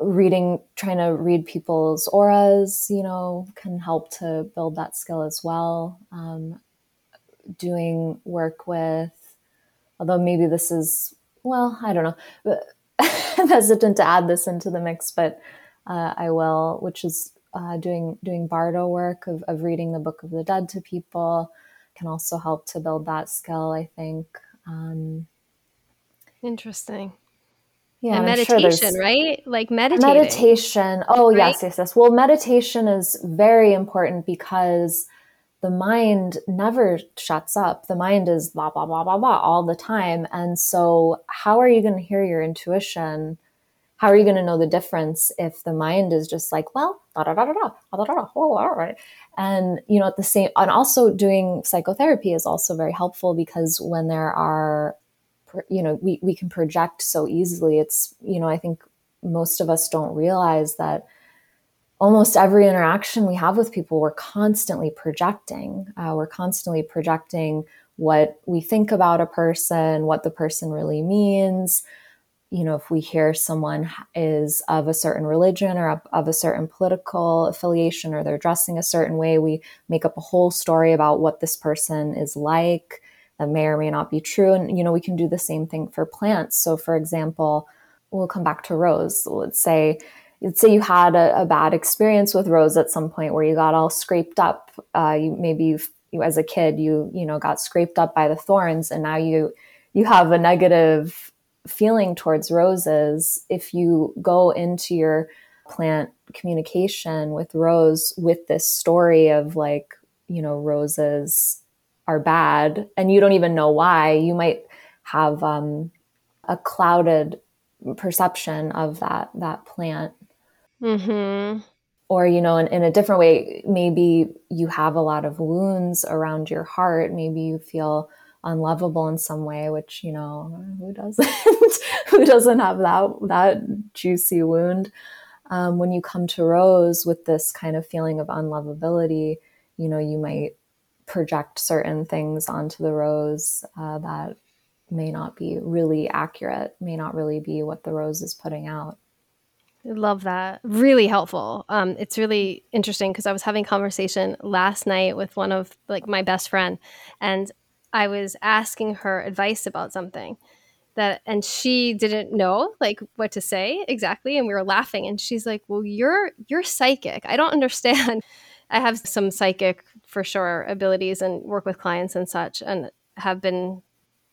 reading, trying to read people's auras, you know, can help to build that skill as well. Um, doing work with, although maybe this is, well, I don't know. But I'm <laughs> hesitant to add this into the mix, but uh, I will, which is uh, doing doing bardo work of, of reading the Book of the Dead to people can also help to build that skill. I think. Um,
Interesting.
Yeah,
and
I'm sure
meditation, right? Like meditating.
Meditation. Oh,
Right?
yes, yes, yes. Well, meditation is very important because the mind never shuts up. The mind is blah, blah, blah, blah, blah all the time. And so, how are you going to hear your intuition? How are you going to know the difference if the mind is just like, well, da da da da da, da da da, oh, all right. And, you know, at the same, and also doing psychotherapy is also very helpful because when there are you know we, we can project so easily it's you know i think most of us don't realize that almost every interaction we have with people we're constantly projecting uh, we're constantly projecting what we think about a person what the person really means you know if we hear someone is of a certain religion or of, of a certain political affiliation or they're dressing a certain way we make up a whole story about what this person is like that may or may not be true. And, you know, we can do the same thing for plants. So, for example, we'll come back to rose. Let's say, let's say you had a, a bad experience with rose at some point where you got all scraped up. Uh, you maybe you, as a kid, you you know got scraped up by the thorns, and now you you have a negative feeling towards roses. If you go into your plant communication with rose with this story of like you know roses are bad and you don't even know why, you might have um, a clouded perception of that that plant.
Mm-hmm.
Or, you know, in, in a different way, maybe you have a lot of wounds around your heart. Maybe you feel unlovable in some way, which, you know, who doesn't? <laughs> who doesn't have that that juicy wound? Um, when you come to Rose with this kind of feeling of unlovability, you know, you might project certain things onto the rose uh, that may not be really accurate, may not really be what the rose is putting out.
Love that. Really helpful. Um, it's really interesting because I was having conversation last night with one of like my best friend, and I was asking her advice about something that, and she didn't know like what to say exactly, and we were laughing, and she's like, "Well, you're you're psychic. I don't <laughs> understand." I have some psychic for sure abilities and work with clients and such, and have been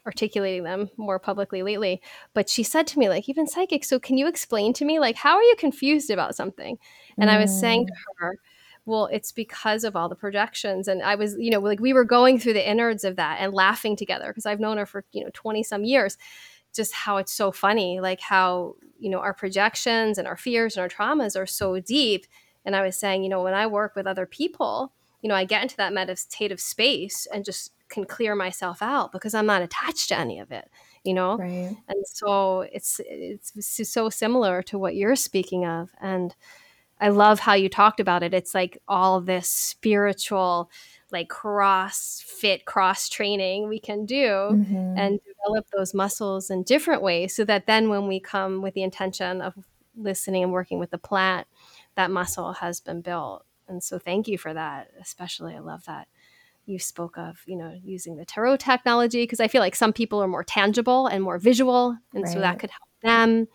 articulating them more publicly lately. But she said to me, like, even psychic, so can you explain to me, like, how are you confused about something? And mm. I was saying to her, well, it's because of all the projections. And I was, you know, like we were going through the innards of that and laughing together because I've known her for, you know, 20 some years. Just how it's so funny, like how, you know, our projections and our fears and our traumas are so deep. And I was saying, you know, when I work with other people, you know, I get into that meditative space and just can clear myself out because I'm not attached to any of it, you know?
Right.
And so it's it's so similar to what you're speaking of. And I love how you talked about it. It's like all this spiritual like cross fit cross training we can do mm-hmm. and develop those muscles in different ways so that then when we come with the intention of listening and working with the plant that muscle has been built and so thank you for that. Especially, I love that you spoke of, you know, using the tarot technology because I feel like some people are more tangible and more visual. And right. so that could help them.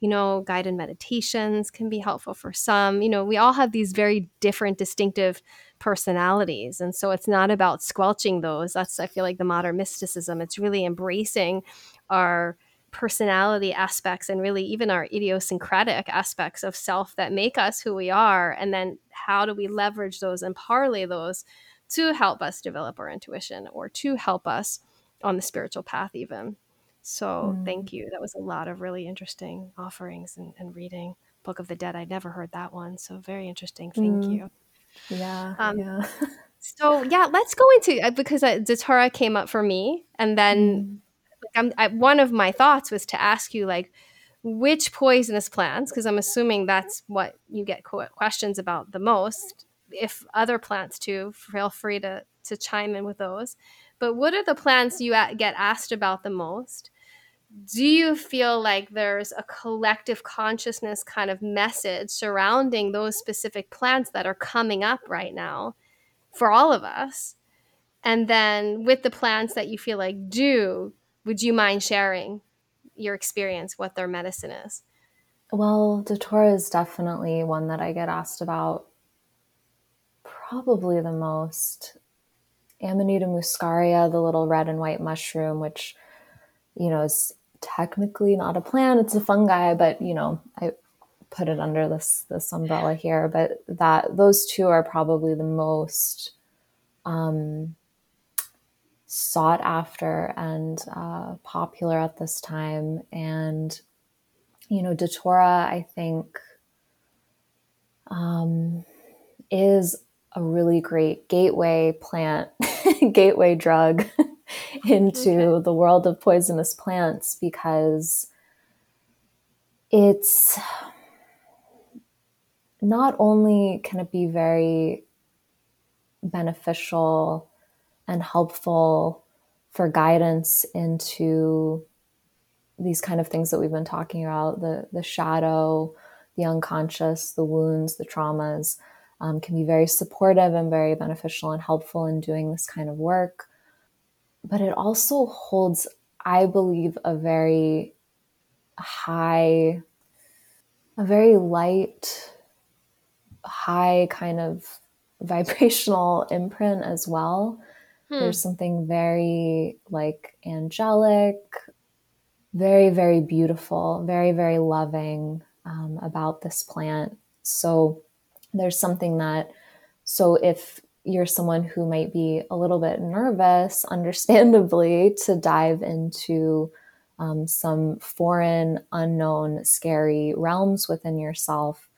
You know, guided meditations can be helpful for some. You know, we all have these very different, distinctive personalities. And so it's not about squelching those. That's, I feel like, the modern mysticism. It's really embracing our personality aspects and really even our idiosyncratic aspects of self that make us who we are and then how do we leverage those and parlay those to help us develop our intuition or to help us on the spiritual path even. So mm. thank you. That was a lot of really interesting offerings and, and, reading. Book of the dead i'd never heard that one so very interesting. Thank mm. you.
Yeah um, yeah. <laughs>
so yeah let's go into uh, because uh, Datura came up for me and then mm I, one of my thoughts was to ask you like which poisonous plants because i'm assuming that's what you get questions about the most if other plants too feel free to to chime in with those. But what are the plants you get asked about the most? Do you feel like there's a collective consciousness kind of message surrounding those specific plants that are coming up right now for all of us? And then with the plants that you feel like do would you mind sharing your experience, what their medicine is?
Well, Datura is definitely one that I get asked about probably the most. Amanita muscaria, the little red and white mushroom, which, you know, is technically not a plant, it's a fungi, but you know, I put it under this this umbrella here. But that those two are probably the most um, sought after and uh, popular at this time. And you know, Datura, I think, um, is a really great gateway plant, <laughs> gateway drug <laughs> into okay. the world of poisonous plants because it's not only can it be very beneficial and helpful for guidance into these kind of things that we've been talking about the the shadow the unconscious the wounds the traumas um, can be very supportive and very beneficial and helpful in doing this kind of work but it also holds i believe a very high a very light high kind of <laughs> vibrational imprint as well. Hmm. There's something very like angelic, very, very beautiful, very, very loving um, about this plant. So there's something that, so if you're someone who might be a little bit nervous, <laughs> understandably, to dive into um, some foreign, unknown, scary realms within yourself,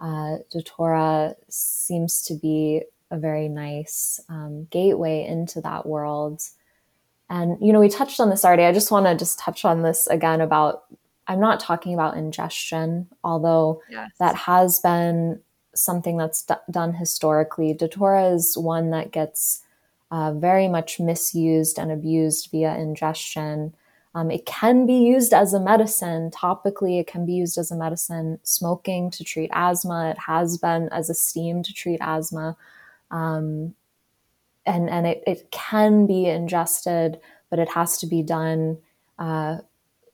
uh, Datura seems to be a very nice um, gateway into that world. And, you know, we touched on this already. I just want to just touch on this again about I'm not talking about ingestion, although yes. that has been something that's d- done historically. Datura is one that gets uh, very much misused and abused via ingestion. Um, it can be used as a medicine topically. It can be used as a medicine smoking to treat asthma. It has been as a steam to treat asthma. Um, and and it, it can be ingested, but it has to be done uh,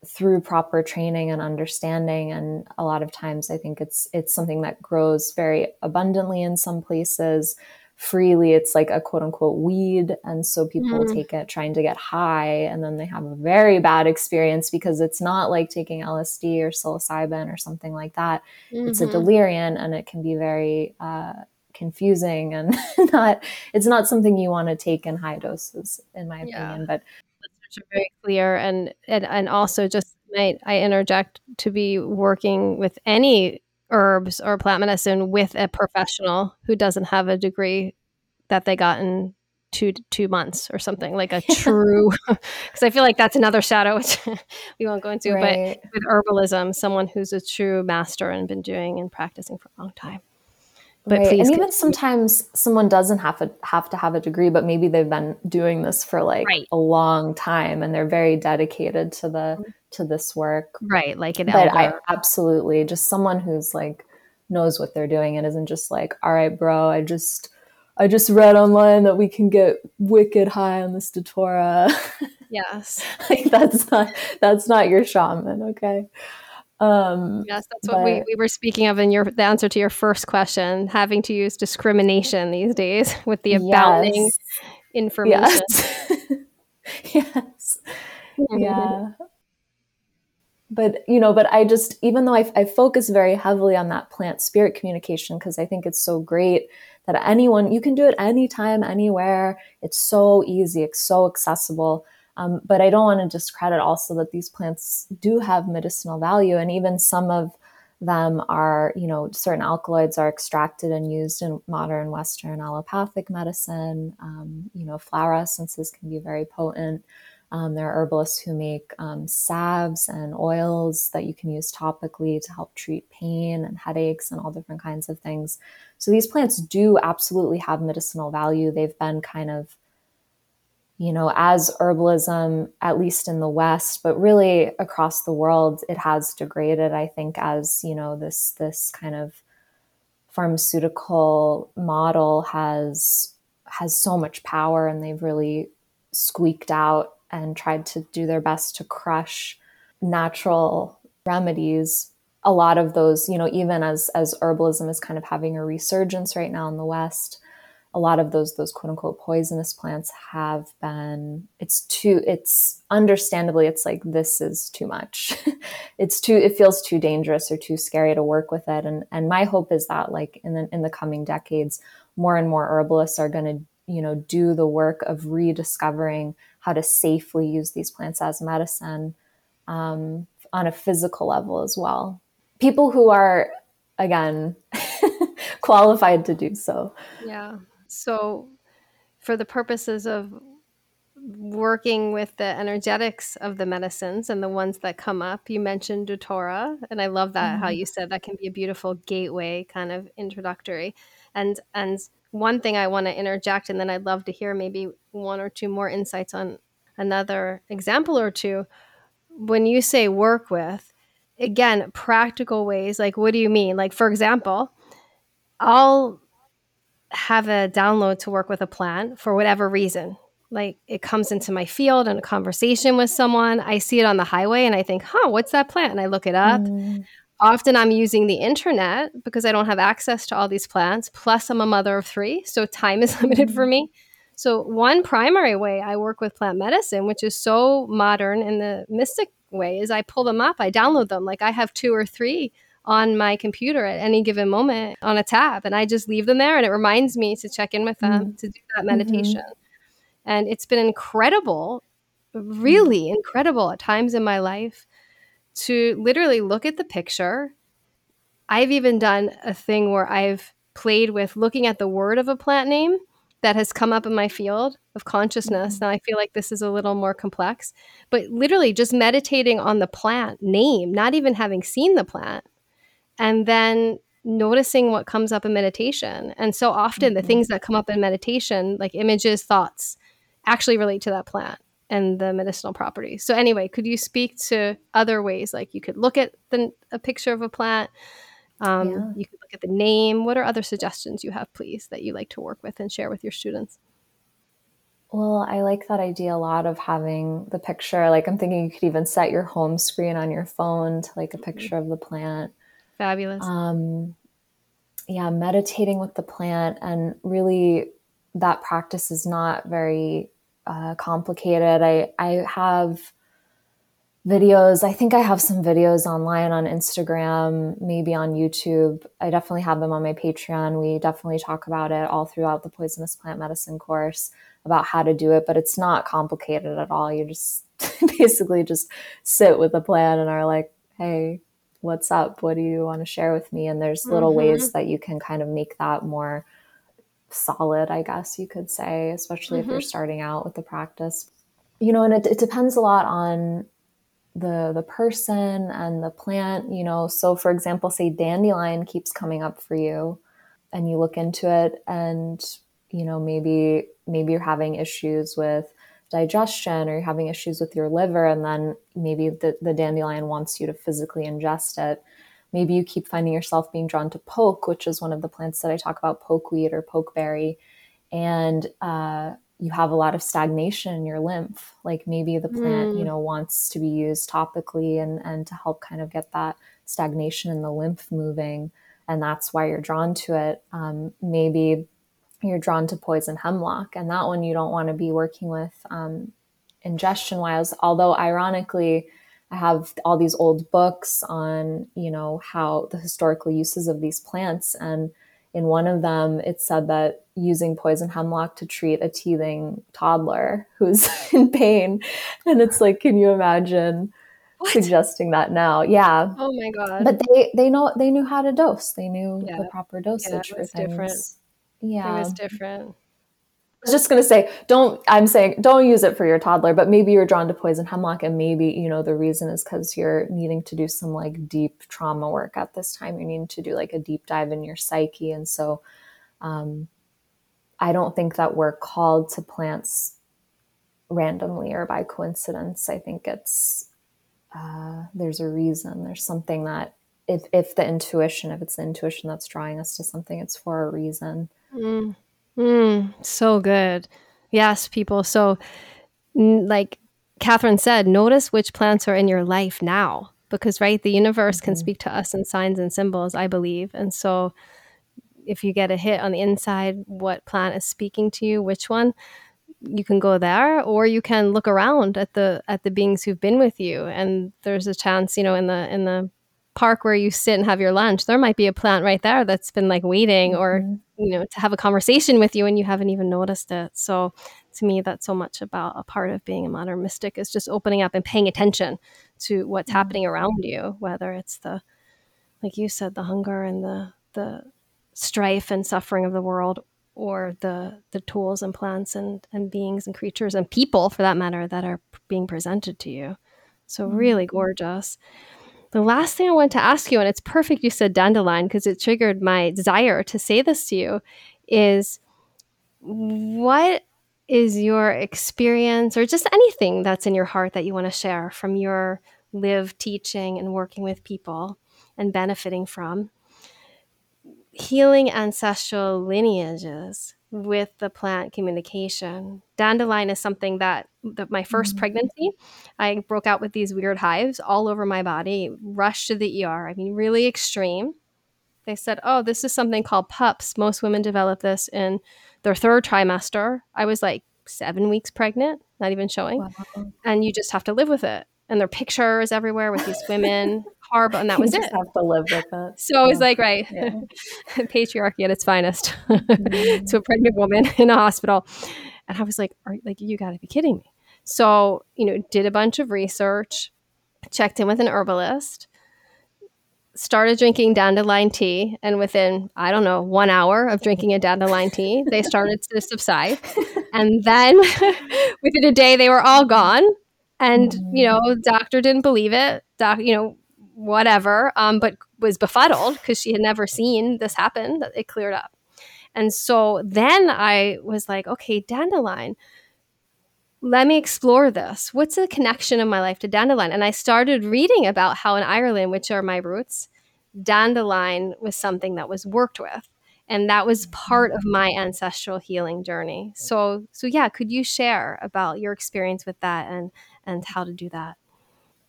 through proper training and understanding. And a lot of times, I think it's it's something that grows very abundantly in some places freely. It's like a quote unquote weed. And so people mm. take it trying to get high and then they have a very bad experience because it's not like taking LSD or psilocybin or something like that. Mm-hmm. It's a mm-hmm. delirium and it can be very uh, confusing and <laughs> not, it's not something you want to take in high doses, in my yeah. opinion. But
that's very clear. And, and, and also just might I interject to be working with any herbs or plant medicine with a professional who doesn't have a degree that they got in two two months or something like a <laughs> true <laughs> because i feel like that's another shadow which we won't go into right. but with herbalism someone who's a true master and been doing and practicing for a long time
but right. and even sometimes someone doesn't have to have to have a degree but maybe they've been doing this for like right. a long time and they're very dedicated to the mm-hmm to this work.
Right. Like an
but elder. I absolutely just someone who's like knows what they're doing and isn't just like, all right, bro, I just I just read online that we can get wicked high on this datura. <laughs>
Yes.
like that's not that's not your shaman, okay?
Um, yes, that's what but, we, we were speaking of in your the answer to your first question, having to use discrimination these days <laughs> with the abounding yes. information.
Yes. <laughs> yes. yeah but you know but i just even though I, I focus very heavily on that plant spirit communication because i think it's so great that anyone you can do it anytime anywhere it's so easy it's so accessible um, but i don't want to discredit also that these plants do have medicinal value and even some of them are you know certain alkaloids are extracted and used in modern western allopathic medicine um, you know flower essences can be very potent um, there are herbalists who make um, salves and oils that you can use topically to help treat pain and headaches and all different kinds of things. So these plants do absolutely have medicinal value. They've been kind of, you know, as herbalism, at least in the West, but really across the world, it has degraded, I think, as, you know, this this kind of pharmaceutical model has has so much power and they've really squeaked out and tried to do their best to crush natural remedies. A lot of those you know even as as herbalism is kind of having a resurgence right now in the west a lot of those those quote unquote poisonous plants have been it's too it's understandably it's like this is too much. <laughs> It's too it feels too dangerous or too scary to work with it. And and my hope is that like in the in the coming decades more and more herbalists are going to you know do the work of rediscovering how to safely use these plants as medicine um, on a physical level as well. People who are again <laughs> qualified to do so.
Yeah so, for the purposes of working with the energetics of the medicines and the ones that come up, you mentioned Datura, and I love that mm-hmm. how you said that can be a beautiful gateway kind of introductory. And and one thing I want to interject, and then I'd love to hear maybe one or two more insights on another example or two. When you say work with, again, practical ways, like what do you mean? Like, for example, I'll have a download to work with a plant for whatever reason. Like it comes into my field in a conversation with someone. I see it on the highway and I think, huh, what's that plant? And I look it up. Mm. Often I'm using the internet because I don't have access to all these plants. Plus, I'm a mother of three, so time is <laughs> limited mm. for me. So, one primary way I work with plant medicine, which is so modern in the mystic way, is I pull them up, I download them. Like I have two or three on my computer at any given moment on a tab and I just leave them there and it reminds me to check in with them mm-hmm. to do that meditation. Mm-hmm. And it's been incredible, really mm-hmm. incredible at times in my life to literally look at the picture. I've even done a thing where I've played with looking at the word of a plant name that has come up in my field of consciousness. Mm-hmm. Now I feel like this is a little more complex, but literally just meditating on the plant name, not even having seen the plant, and then noticing what comes up in meditation. And so often mm-hmm. the things that come up in meditation, like images, thoughts, actually relate to that plant and the medicinal properties. So anyway, could you speak to other ways like you could look at the, a picture of a plant, um, yeah. you could look at the name. What are other suggestions you have, please, that you like to work with and share with your students?
Well, I like that idea a lot of having the picture. Like I'm thinking you could even set your home screen on your phone to like a mm-hmm. picture of the plant.
Fabulous. Um,
yeah, meditating with the plant and really that practice is not very uh, complicated. I I have videos. I think I have some videos online on Instagram, maybe on YouTube. I definitely have them on my Patreon. We definitely talk about it all throughout the poisonous plant medicine course about how to do it, but it's not complicated at all. You just <laughs> basically just sit with the plant and are like, hey, what's up what do you want to share with me and there's little mm-hmm. ways that you can kind of make that more solid i guess you could say especially mm-hmm. if you're starting out with the practice you know and it, it depends a lot on the the person and the plant you know so for example say dandelion keeps coming up for you and you look into it and you know maybe maybe you're having issues with digestion or you're having issues with your liver and then maybe the, the dandelion wants you to physically ingest it. Maybe you keep finding yourself being drawn to poke which is one of the plants that i talk about pokeweed or pokeberry and uh, you have a lot of stagnation in your lymph. Like maybe the plant mm. you know wants to be used topically and and to help kind of get that stagnation in the lymph moving and that's why you're drawn to it. Um, maybe you're drawn to poison hemlock, and that one you don't want to be working with um, ingestion wise. Although, ironically, I have all these old books on you know how the historical uses of these plants, and in one of them it said that using poison hemlock to treat a teething toddler who's <laughs> in pain, and it's like, can you imagine? What? suggesting that now. Yeah.
Oh my god.
But they they know they knew how to dose. They knew yeah. the proper dosage yeah, for things. Different.
Yeah. It was different.
I was just going to say, don't, I'm saying, don't use it for your toddler, but maybe you're drawn to poison hemlock and maybe, you know, the reason is because you're needing to do some like deep trauma work at this time. You're needing to do like a deep dive in your psyche. And so, um, I don't think that we're called to plants randomly or by coincidence. I think it's, uh, there's a reason. There's something that if, if the intuition, if it's the intuition that's drawing us to something, it's for a reason.
Mm. Mm, so good. Yes, people. So, n- like Catherine said, notice which plants are in your life now because, right, the universe mm-hmm. can speak to us in signs and symbols, I believe. And so, if you get a hit on the inside, what plant is speaking to you, which one, you can go there or you can look around at the at the beings who've been with you and there's a chance you know in the in the park where you sit and have your lunch there might be a plant right there that's been like waiting mm-hmm. or you know to have a conversation with you and you haven't even noticed it so to me that's so much about a part of being a modern mystic is just opening up and paying attention to what's mm-hmm. happening around you whether it's the like you said the hunger and the the strife and suffering of the world or the the tools and plants and and beings and creatures and people for that matter that are being presented to you so mm-hmm. really gorgeous the last thing i want to ask you and it's perfect you said dandelion because it triggered my desire to say this to you is what is your experience or just anything that's in your heart that you want to share from your live teaching and working with people and benefiting from? Healing ancestral lineages with the plant communication. Dandelion is something that, that my 1st mm-hmm. pregnancy, I broke out with these weird hives all over my body, rushed to the ER. I mean, really extreme. They said, Oh, this is something called PUPS. Most women develop this in their third trimester. I was like seven weeks pregnant, not even showing. Wow. And you just have to live with it. And there are pictures everywhere with these women horrible, and that was
it. Have to live with it. <laughs>
So I was like, right, yeah. <laughs> patriarchy at its finest mm-hmm. <laughs> to a pregnant woman in a hospital, and I was like, are, like you got to be kidding me. So you know, did a bunch of research, checked in with an herbalist, started drinking dandelion tea, and within I don't know one hour of drinking a dandelion tea, they started to subside, and then within a day they were all gone. And you mm-hmm. know, doctor didn't believe it. Doc, you know, whatever, um, but was befuddled because she had never seen this happen. That it cleared up. And so then I was like, okay, dandelion, let me explore this. What's the connection in my life to dandelion? And I started reading about how in Ireland, which are my roots, dandelion was something that was worked with. And that was part of my ancestral healing journey. So so yeah, could you share about your experience with that and and how to do that?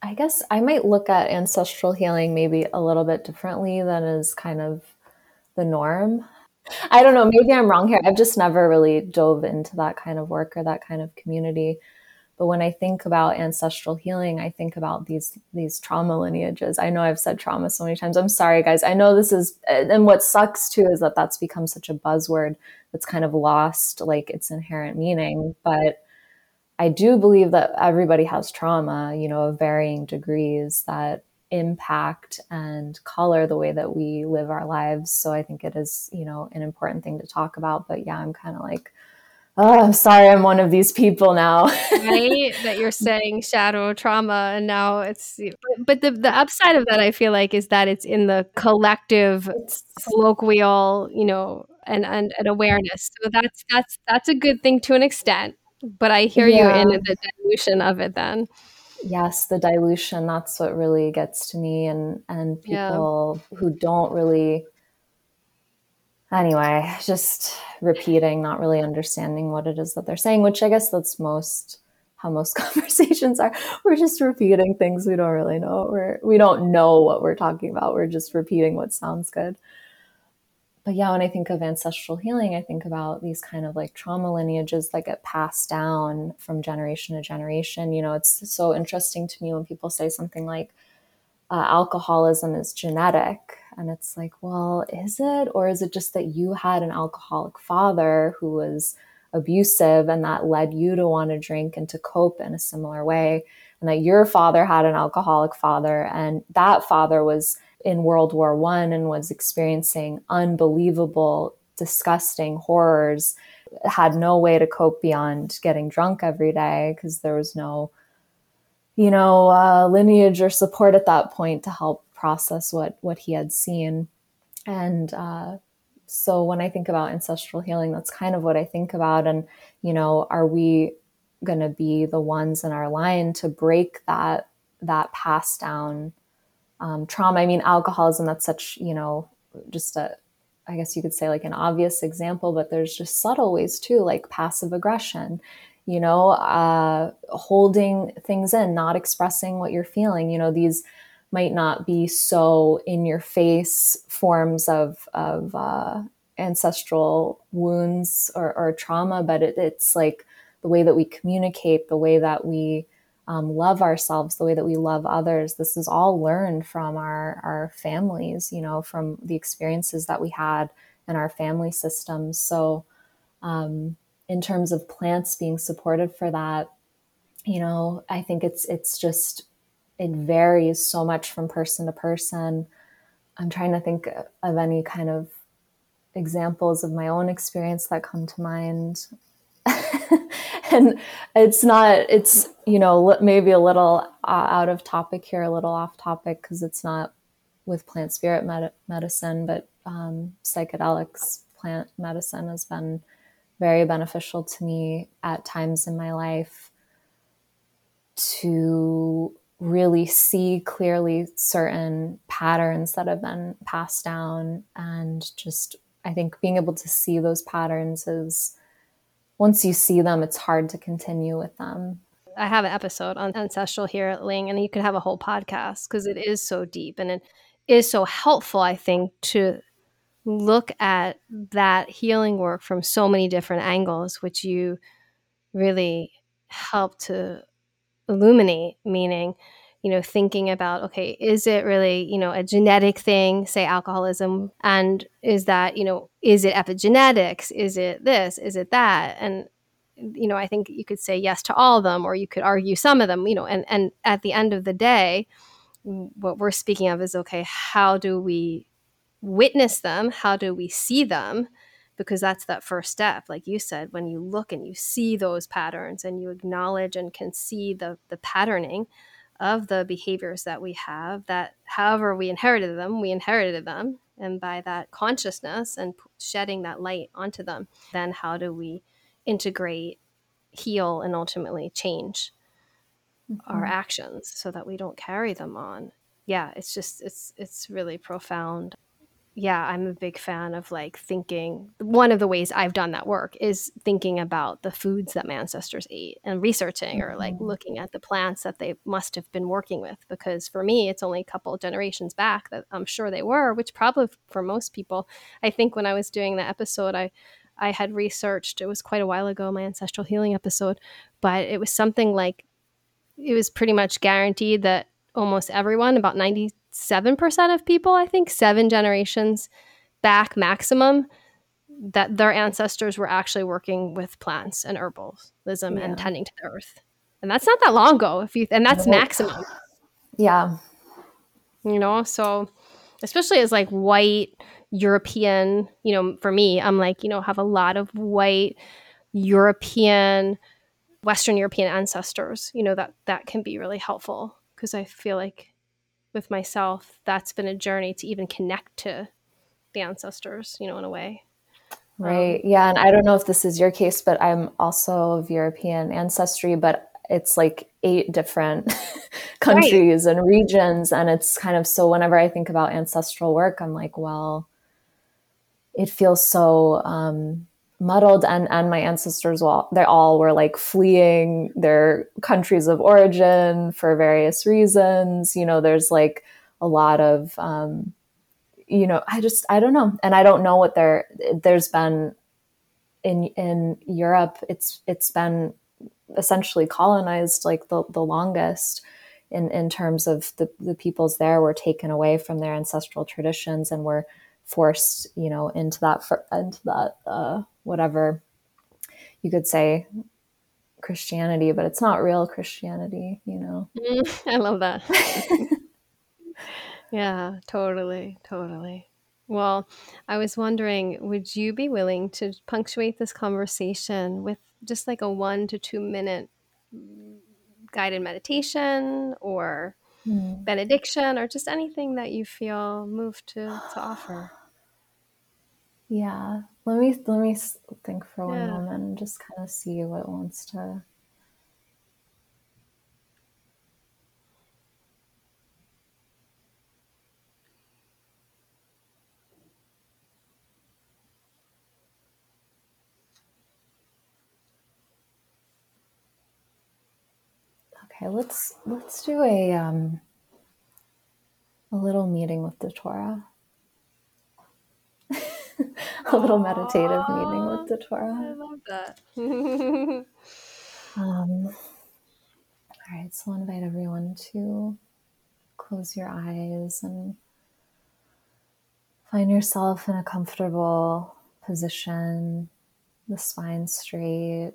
I guess I might look at ancestral healing maybe a little bit differently than is kind of the norm. I don't know, maybe I'm wrong here. I've just never really dove into that kind of work or that kind of community. But when I think about ancestral healing, I think about these these trauma lineages. I know I've said trauma so many times. I'm sorry, guys. I know this is, and what sucks too is that that's become such a buzzword that's kind of lost like its inherent meaning. But I do believe that everybody has trauma, you know, of varying degrees that impact and color the way that we live our lives. So I think it is, you know, an important thing to talk about. But yeah, I'm kind of like, oh, I'm sorry, I'm one of these people now. <laughs>
right? That you're saying shadow trauma, and now it's. But the the upside of that, I feel like, is that it's in the collective, colloquial, you know, and and, and awareness. So that's that's that's a good thing to an extent but I hear yeah. you in the dilution of it then.
Yes, the dilution, that's what really gets to me and and people yeah. who don't really anyway, just repeating, not really understanding what it is that they're saying, which I guess that's most how most <laughs> conversations are. We're just repeating things we don't really know. We're we don't know what we're talking about. We're just repeating what sounds good but yeah, when I think of ancestral healing, I think about these kind of like trauma lineages that get passed down from generation to generation. You know, it's so interesting to me when people say something like uh, alcoholism is genetic. And it's like, well, is it? Or is it just that you had an alcoholic father who was abusive and that led you to want to drink and to cope in a similar way? And that your father had an alcoholic father and that father was in World War One and was experiencing unbelievable, disgusting horrors, had no way to cope beyond getting drunk every day because there was no, you know, uh, lineage or support at that point to help process what what he had seen. And uh, so when I think about ancestral healing, that's kind of what I think about. And you know, are we going to be the ones in our line to break that that pass down um, trauma. I mean, alcoholism, that's such, you know, just a, I guess you could say like an obvious example, but there's just subtle ways too, like passive aggression, you know, uh, holding things in, not expressing what you're feeling. You know, these might not be so in your face forms of, of, uh, ancestral wounds or, or trauma, but it, it's like the way that we communicate, the way that we um, love ourselves, the way that we love others. This is all learned from our, our families, you know, from the experiences that we had in our family systems. So, um, in terms of plants being supported for that, you know, I think it's it's just it varies so much from person to person. I'm trying to think of any kind of examples of my own experience that come to mind. <laughs> <laughs> and it's not it's you know maybe a little uh, out of topic here a little off topic because it's not with plant spirit med- medicine but um, psychedelics plant medicine has been very beneficial to me at times in my life to really see clearly certain patterns that have been passed down and just i think being able to see those patterns is once you see them it's hard to continue with them.
I have an episode on ancestral healing and you could have a whole podcast because it is so deep and it is so helpful i think to look at that healing work from so many different angles which you really help to illuminate meaning you know thinking about okay is it really you know a genetic thing say alcoholism? And is that you know is it epigenetics? Is it this? Is it that? And you know i think you could say yes to all of them or you could argue some of them you know and and at the end of the day what we're speaking of is okay how do we witness them? How do we see them? Because that's that first step like you said when you look and you see those patterns and you acknowledge and can see the the patterning of the behaviors that we have that however we inherited them we inherited them and by that consciousness and shedding that light onto them then how do we integrate heal and ultimately change mm-hmm. our actions so that we don't carry them on yeah it's just it's it's really profound yeah, I'm a big fan of like thinking. One of the ways I've done that work is thinking about the foods that my ancestors ate and researching or like mm-hmm. looking at the plants that they must have been working with. Because for me, it's only a couple generations back that I'm sure they were, which probably for most people, I think when I was doing the episode, I I had researched. It was quite a while ago, my ancestral healing episode, but it was something like it was pretty much guaranteed that almost everyone, about 90 7% of people, I think, seven generations back maximum, that their ancestors were actually working with plants and herbalism yeah. and tending to the earth. And that's not that long ago, if you and that's maximum.
Yeah.
You know, so especially as like white European, you know, for me, I'm like, you know, have a lot of white European Western European ancestors, you know, that that can be really helpful because I feel like with myself, that's been a journey to even connect to the ancestors, you know, in a way.
Right. Um, yeah. And I don't know if this is your case, but I'm also of European ancestry, but it's like eight different <laughs> countries right. and regions. And it's kind of so whenever I think about ancestral work, I'm like, well, it feels so um, muddled and and my ancestors well they all were like fleeing their countries of origin for various reasons. You know there's like a lot of um you know i just i don't know. And i don't know what there there's been in in europe it's it's been essentially colonized like the the longest in in terms of the the peoples there were taken away from their ancestral traditions and were forced you know into that for, into that uh whatever you could say Christianity, but it's not real Christianity, you know.
Mm, <laughs> I love that. <laughs> yeah, totally, totally. Well, I was wondering, would you be willing to punctuate this conversation with just like a one to two minute guided meditation or mm. benediction or just anything that you feel moved to, to offer? <sighs>
Yeah. Let me let me think for one yeah. moment and just kind of see what it wants to. Okay, let's let's do a um a little meeting with Datura. <laughs> a little meditative meeting with Datura.
I love that. <laughs>
um, all right, so I'll invite everyone to close your eyes and find yourself in a comfortable position, the spine straight,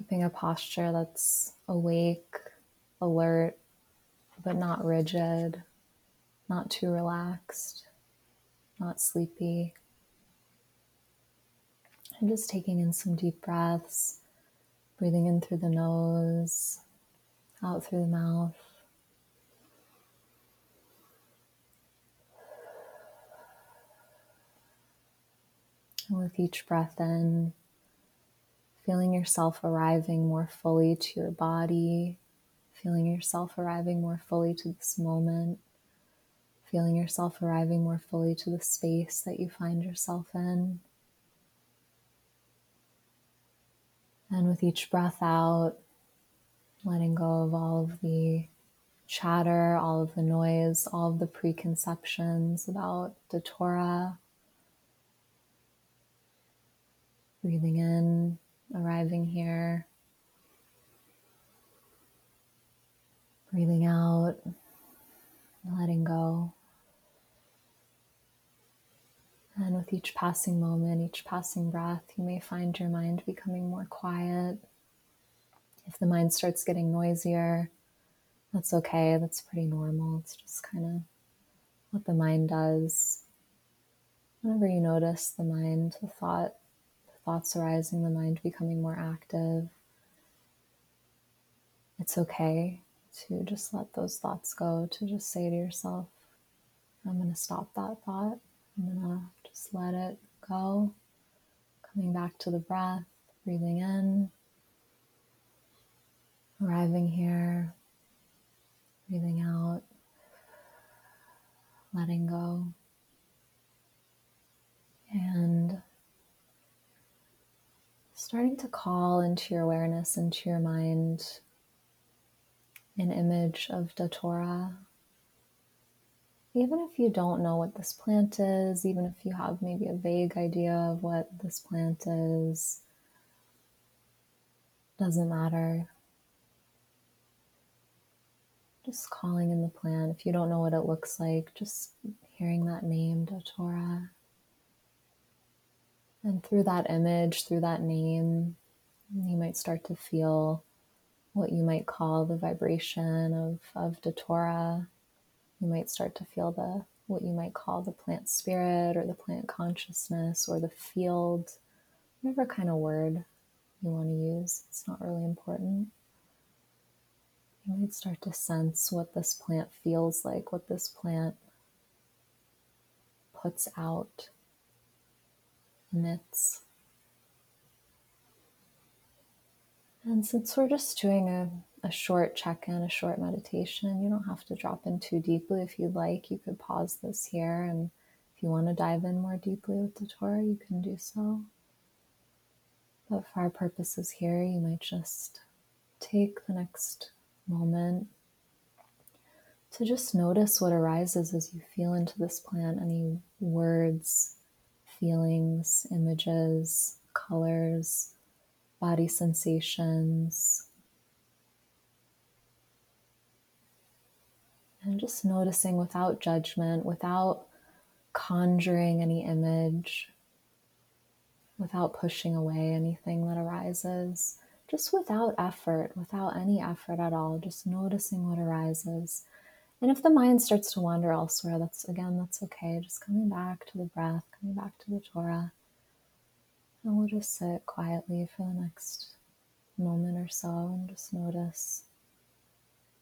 keeping a posture that's awake, alert, but not rigid, not too relaxed, not sleepy. And just taking in some deep breaths, breathing in through the nose, out through the mouth. And with each breath in, feeling yourself arriving more fully to your body, feeling yourself arriving more fully to this moment, feeling yourself arriving more fully to the space that you find yourself in. And with each breath out, letting go of all of the chatter, all of the noise, all of the preconceptions about Datura. Breathing in, arriving here. Breathing out, letting go. And with each passing moment, each passing breath, you may find your mind becoming more quiet. If the mind starts getting noisier, that's okay. That's pretty normal. It's just kind of what the mind does. Whenever you notice the mind, the thought, thoughts arising, the mind becoming more active, it's okay to just let those thoughts go, to just say to yourself, I'm going to stop that thought. I'm going to just let it go. Coming back to the breath, breathing in, arriving here, breathing out, letting go. And starting to call into your awareness, into your mind, an image of Datura. Even if you don't know what this plant is, even if you have maybe a vague idea of what this plant is, doesn't matter. Just calling in the plant. If you don't know what it looks like, just hearing that name, Datura. And through that image, through that name, you might start to feel what you might call the vibration of, of Datura. You might start to feel the what you might call the plant spirit or the plant consciousness or the field, whatever kind of word you want to use. It's not really important. You might start to sense what this plant feels like, what this plant puts out, emits. And since we're just doing a, a short check in, a short meditation, you don't have to drop in too deeply. If you'd like, you could pause this here. And if you want to dive in more deeply with Datura, you can do so. But for our purposes here, you might just take the next moment to just notice what arises as you feel into this plant any words, feelings, images, colors body sensations. And just noticing without judgment, without conjuring any image, without pushing away anything that arises, just without effort, without any effort at all, just noticing what arises. And if the mind starts to wander elsewhere, that's again, that's okay. Just coming back to the breath, coming back to Datura. And we'll just sit quietly for the next moment or so and just notice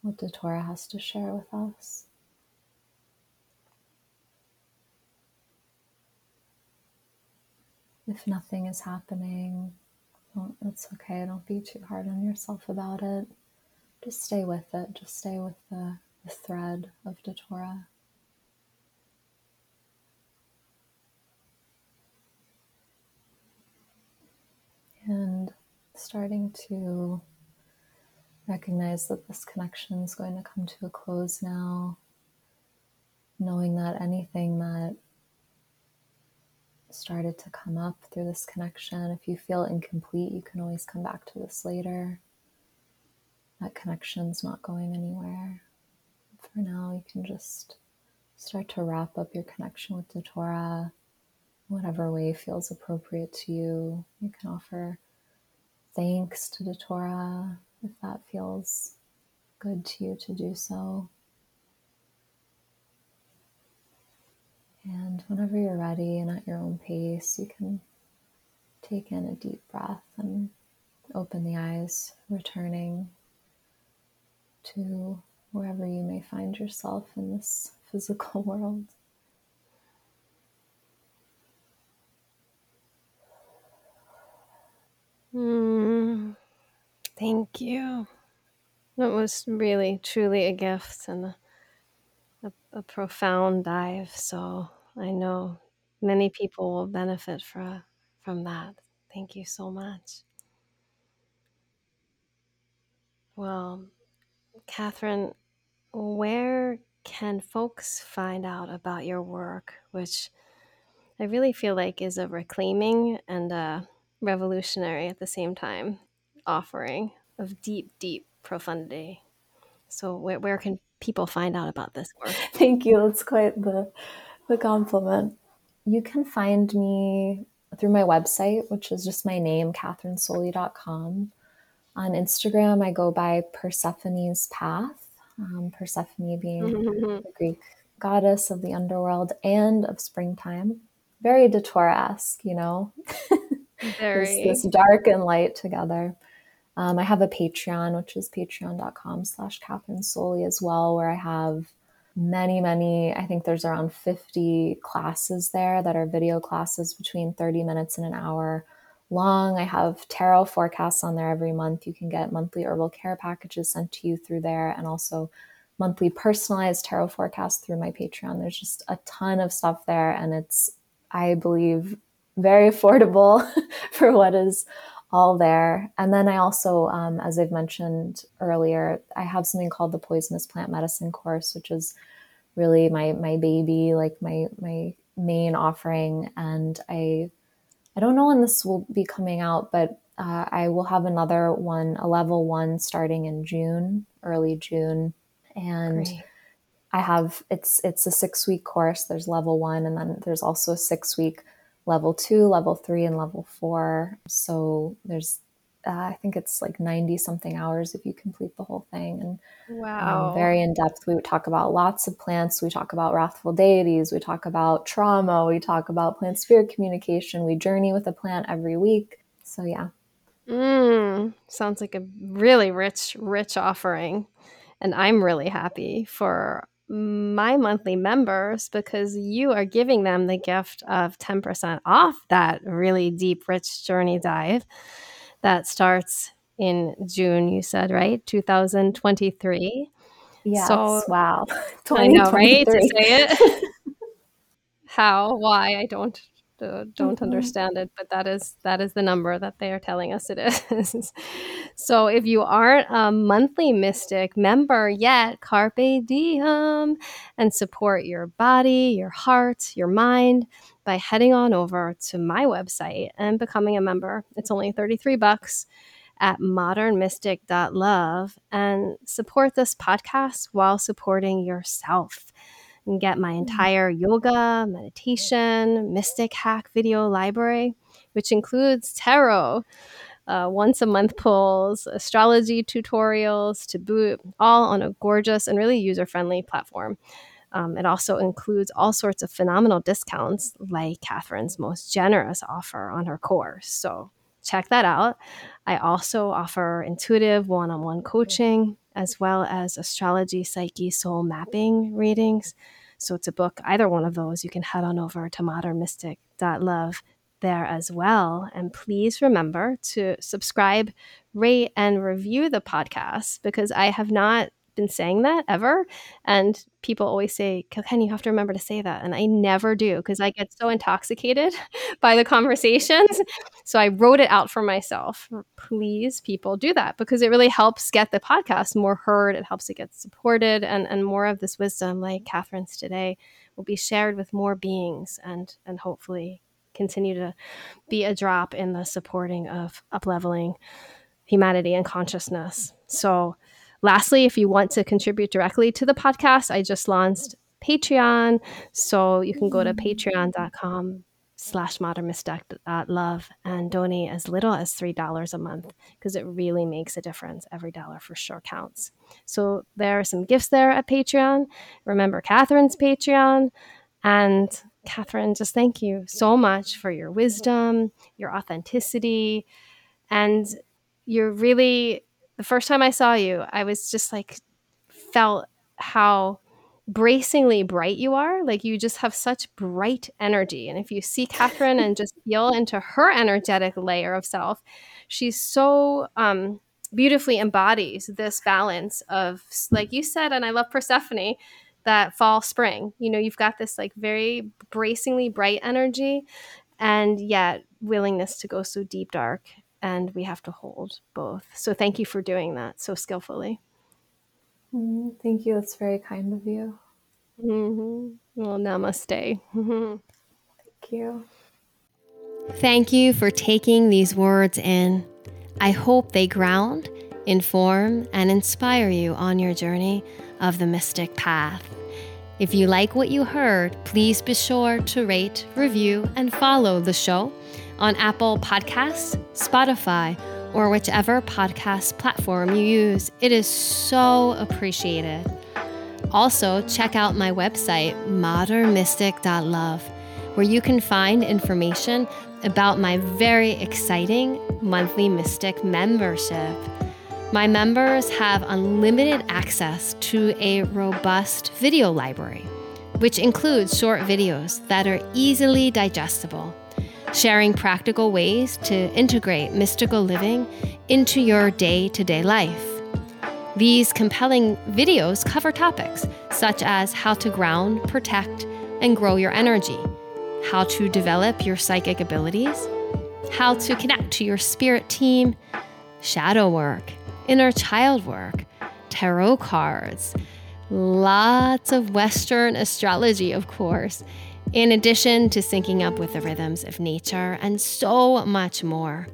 what Datura has to share with us. If nothing is happening, it's okay. Don't be too hard on yourself about it. Just stay with it. Just stay with the, the thread of Datura. and starting to recognize that this connection is going to come to a close now, knowing that anything that started to come up through this connection. If you feel incomplete, you can always come back to this later. That connection's not going anywhere. For now, you can just start to wrap up your connection with Datura, whatever way feels appropriate to you. You can offer thanks to Datura if that feels good to you to do so. And whenever you're ready and at your own pace, you can take in a deep breath and open the eyes, returning to wherever you may find yourself in this <laughs> physical world.
Mm, thank you. That was really, truly a gift and a, a, a profound dive. So I know many people will benefit fra- from that. Thank you so much. Well, Catherine, where can folks find out about your work, which I really feel like is a reclaiming and a revolutionary at the same time offering of deep, deep profundity? So, where, where can people find out about this work? <laughs>
Thank you. That's quite the, the compliment. You can find me through my website, which is just my name, catherinesoley.com. On Instagram, I go by Persephone's Path, um, Persephone being the Greek goddess of the underworld and of springtime. Very Datura esque, you know? <laughs>
Very.
this, this dark and light together. Um, I have a Patreon, which is patreon.com slash Catherine Soley as well, where I have many, many, I think there's around 50 classes there that are video classes between 30 minutes and an hour long. I have tarot forecasts on there every month. You can get monthly herbal care packages sent to you through there and also monthly personalized tarot forecasts through my Patreon. There's just a ton of stuff there and it's I believe very <laughs> affordable <laughs> for what is all there. And then I also, um, as I've mentioned earlier, I have something called the Poisonous Plant Medicine course, which is really my my baby, like my my main offering. And I I don't know when this will be coming out, but uh, I will have another one, a level one, starting in June, early June, and.
Great.
I have it's it's a six week course. There's level one, and then there's also a six week level two, level three, and level four. So there's uh, I think it's like 90 something hours if you complete the whole thing. And
Wow.
um, very in depth. We would talk about lots of plants. We talk about wrathful deities. We talk about trauma. We talk about plant spirit communication. We journey with a plant every week. So yeah,
Mm, sounds like a really rich, rich offering. And I'm really happy for my monthly members because you are giving them the gift of 10% off that really deep, rich journey dive that starts in June, you said, right? 2023.
yes,
So
wow, <laughs>
I know, right? To
2023.
say it. <laughs> How, why, I don't uh, don't
Mhm.
understand it, but that is that is the number that they are telling us it is. <laughs> so if you aren't a monthly mystic member yet, carpe diem and support your body, your heart, your mind by heading on over to my website and becoming a member. It's only 33 bucks at modernmystic.love and support this podcast while supporting yourself and get my entire yoga, meditation, mystic hack video library, which includes tarot, uh, once a month pulls, astrology tutorials to boot, all on a gorgeous and really user friendly platform. Um, it also includes all sorts of phenomenal discounts, like Catherine's most generous offer on her course. So check that out. I also offer intuitive one on one coaching, as well as astrology, psyche, soul mapping readings. So to book either one of those, you can head on over to modernmystic.love there as well. And please remember to subscribe, rate, and review the podcast because I have not been saying that ever. And people always say, Kilkenny, you have to remember to say that. And I never do because I get so intoxicated <laughs> by the conversations. So I wrote it out for myself. Please, people, do that because it really helps get the podcast more heard. It helps it get supported, and, and more of this wisdom, like Catherine's today, will be shared with more beings and and hopefully continue to be a drop in the supporting of upleveling humanity and consciousness. So, lastly, if you want to contribute directly to the podcast, I just launched Patreon. So you can go to mm. patreon.com slash modern uh, love and donate as little as $3 a month because it really makes a difference. Every dollar for sure counts. So there are some gifts there at Patreon. Remember Catherine's Patreon. And Catherine, just thank you so much for your wisdom, your authenticity, and you're really the first time I saw you, I was just like felt how bracingly bright you are. Like you just have such bright energy. And if you see Catherine and just feel into her energetic layer of self, she's so um, beautifully embodies this balance of, like you said, and I love Persephone, that fall spring. You know, you've got this like very bracingly bright energy and yet willingness to go so deep dark. And we have to hold both. So thank you for doing that so skillfully.
Mm, thank you. That's very kind of you.
Mm-hmm. Well, namaste. <laughs>
Thank you.
Thank you for taking these words in. I hope they ground, inform, and inspire you on your journey of the mystic path. If you like what you heard, please be sure to rate, review, and follow the show on Apple Podcasts, Spotify, or whichever podcast platform you use. It is so appreciated. Also, check out my website, modernmystic.love, where you can find information about my very exciting monthly Mystic membership. My members have unlimited access to a robust video library, which includes short videos that are easily digestible sharing practical ways to integrate mystical living into your day to day life. These compelling videos cover topics such as how to ground, protect, and grow your energy, how to develop your psychic abilities, how to connect to your spirit team, shadow work, inner child work, tarot cards, lots of Western astrology, of course, in addition to syncing up with the rhythms of nature and so much more.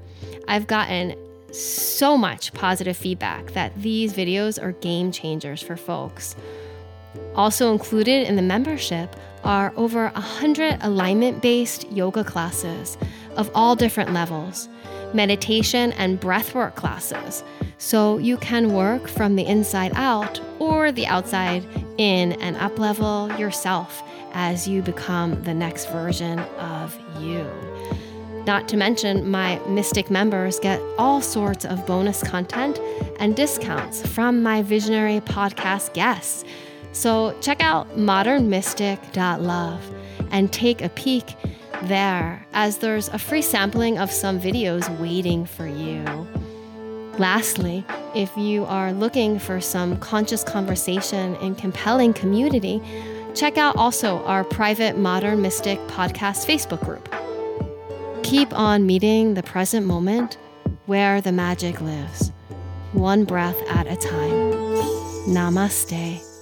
I've gotten so much positive feedback that these videos are game changers for folks. Also included in the membership are over 100 alignment based yoga classes of all different levels, meditation and breathwork classes, so you can work from the inside out or the outside in and uplevel yourself as you become the next version of you. Not to mention, my Mystic members get all sorts of bonus content and discounts from my visionary podcast guests. So check out modernmystic.love and take a peek there, as there's a free sampling of some videos waiting for you. Lastly, if you are looking for some conscious conversation and compelling community, check out also our private Modern Mystic podcast Facebook group. Keep on meeting the present moment where the magic lives, one breath at a time. Namaste.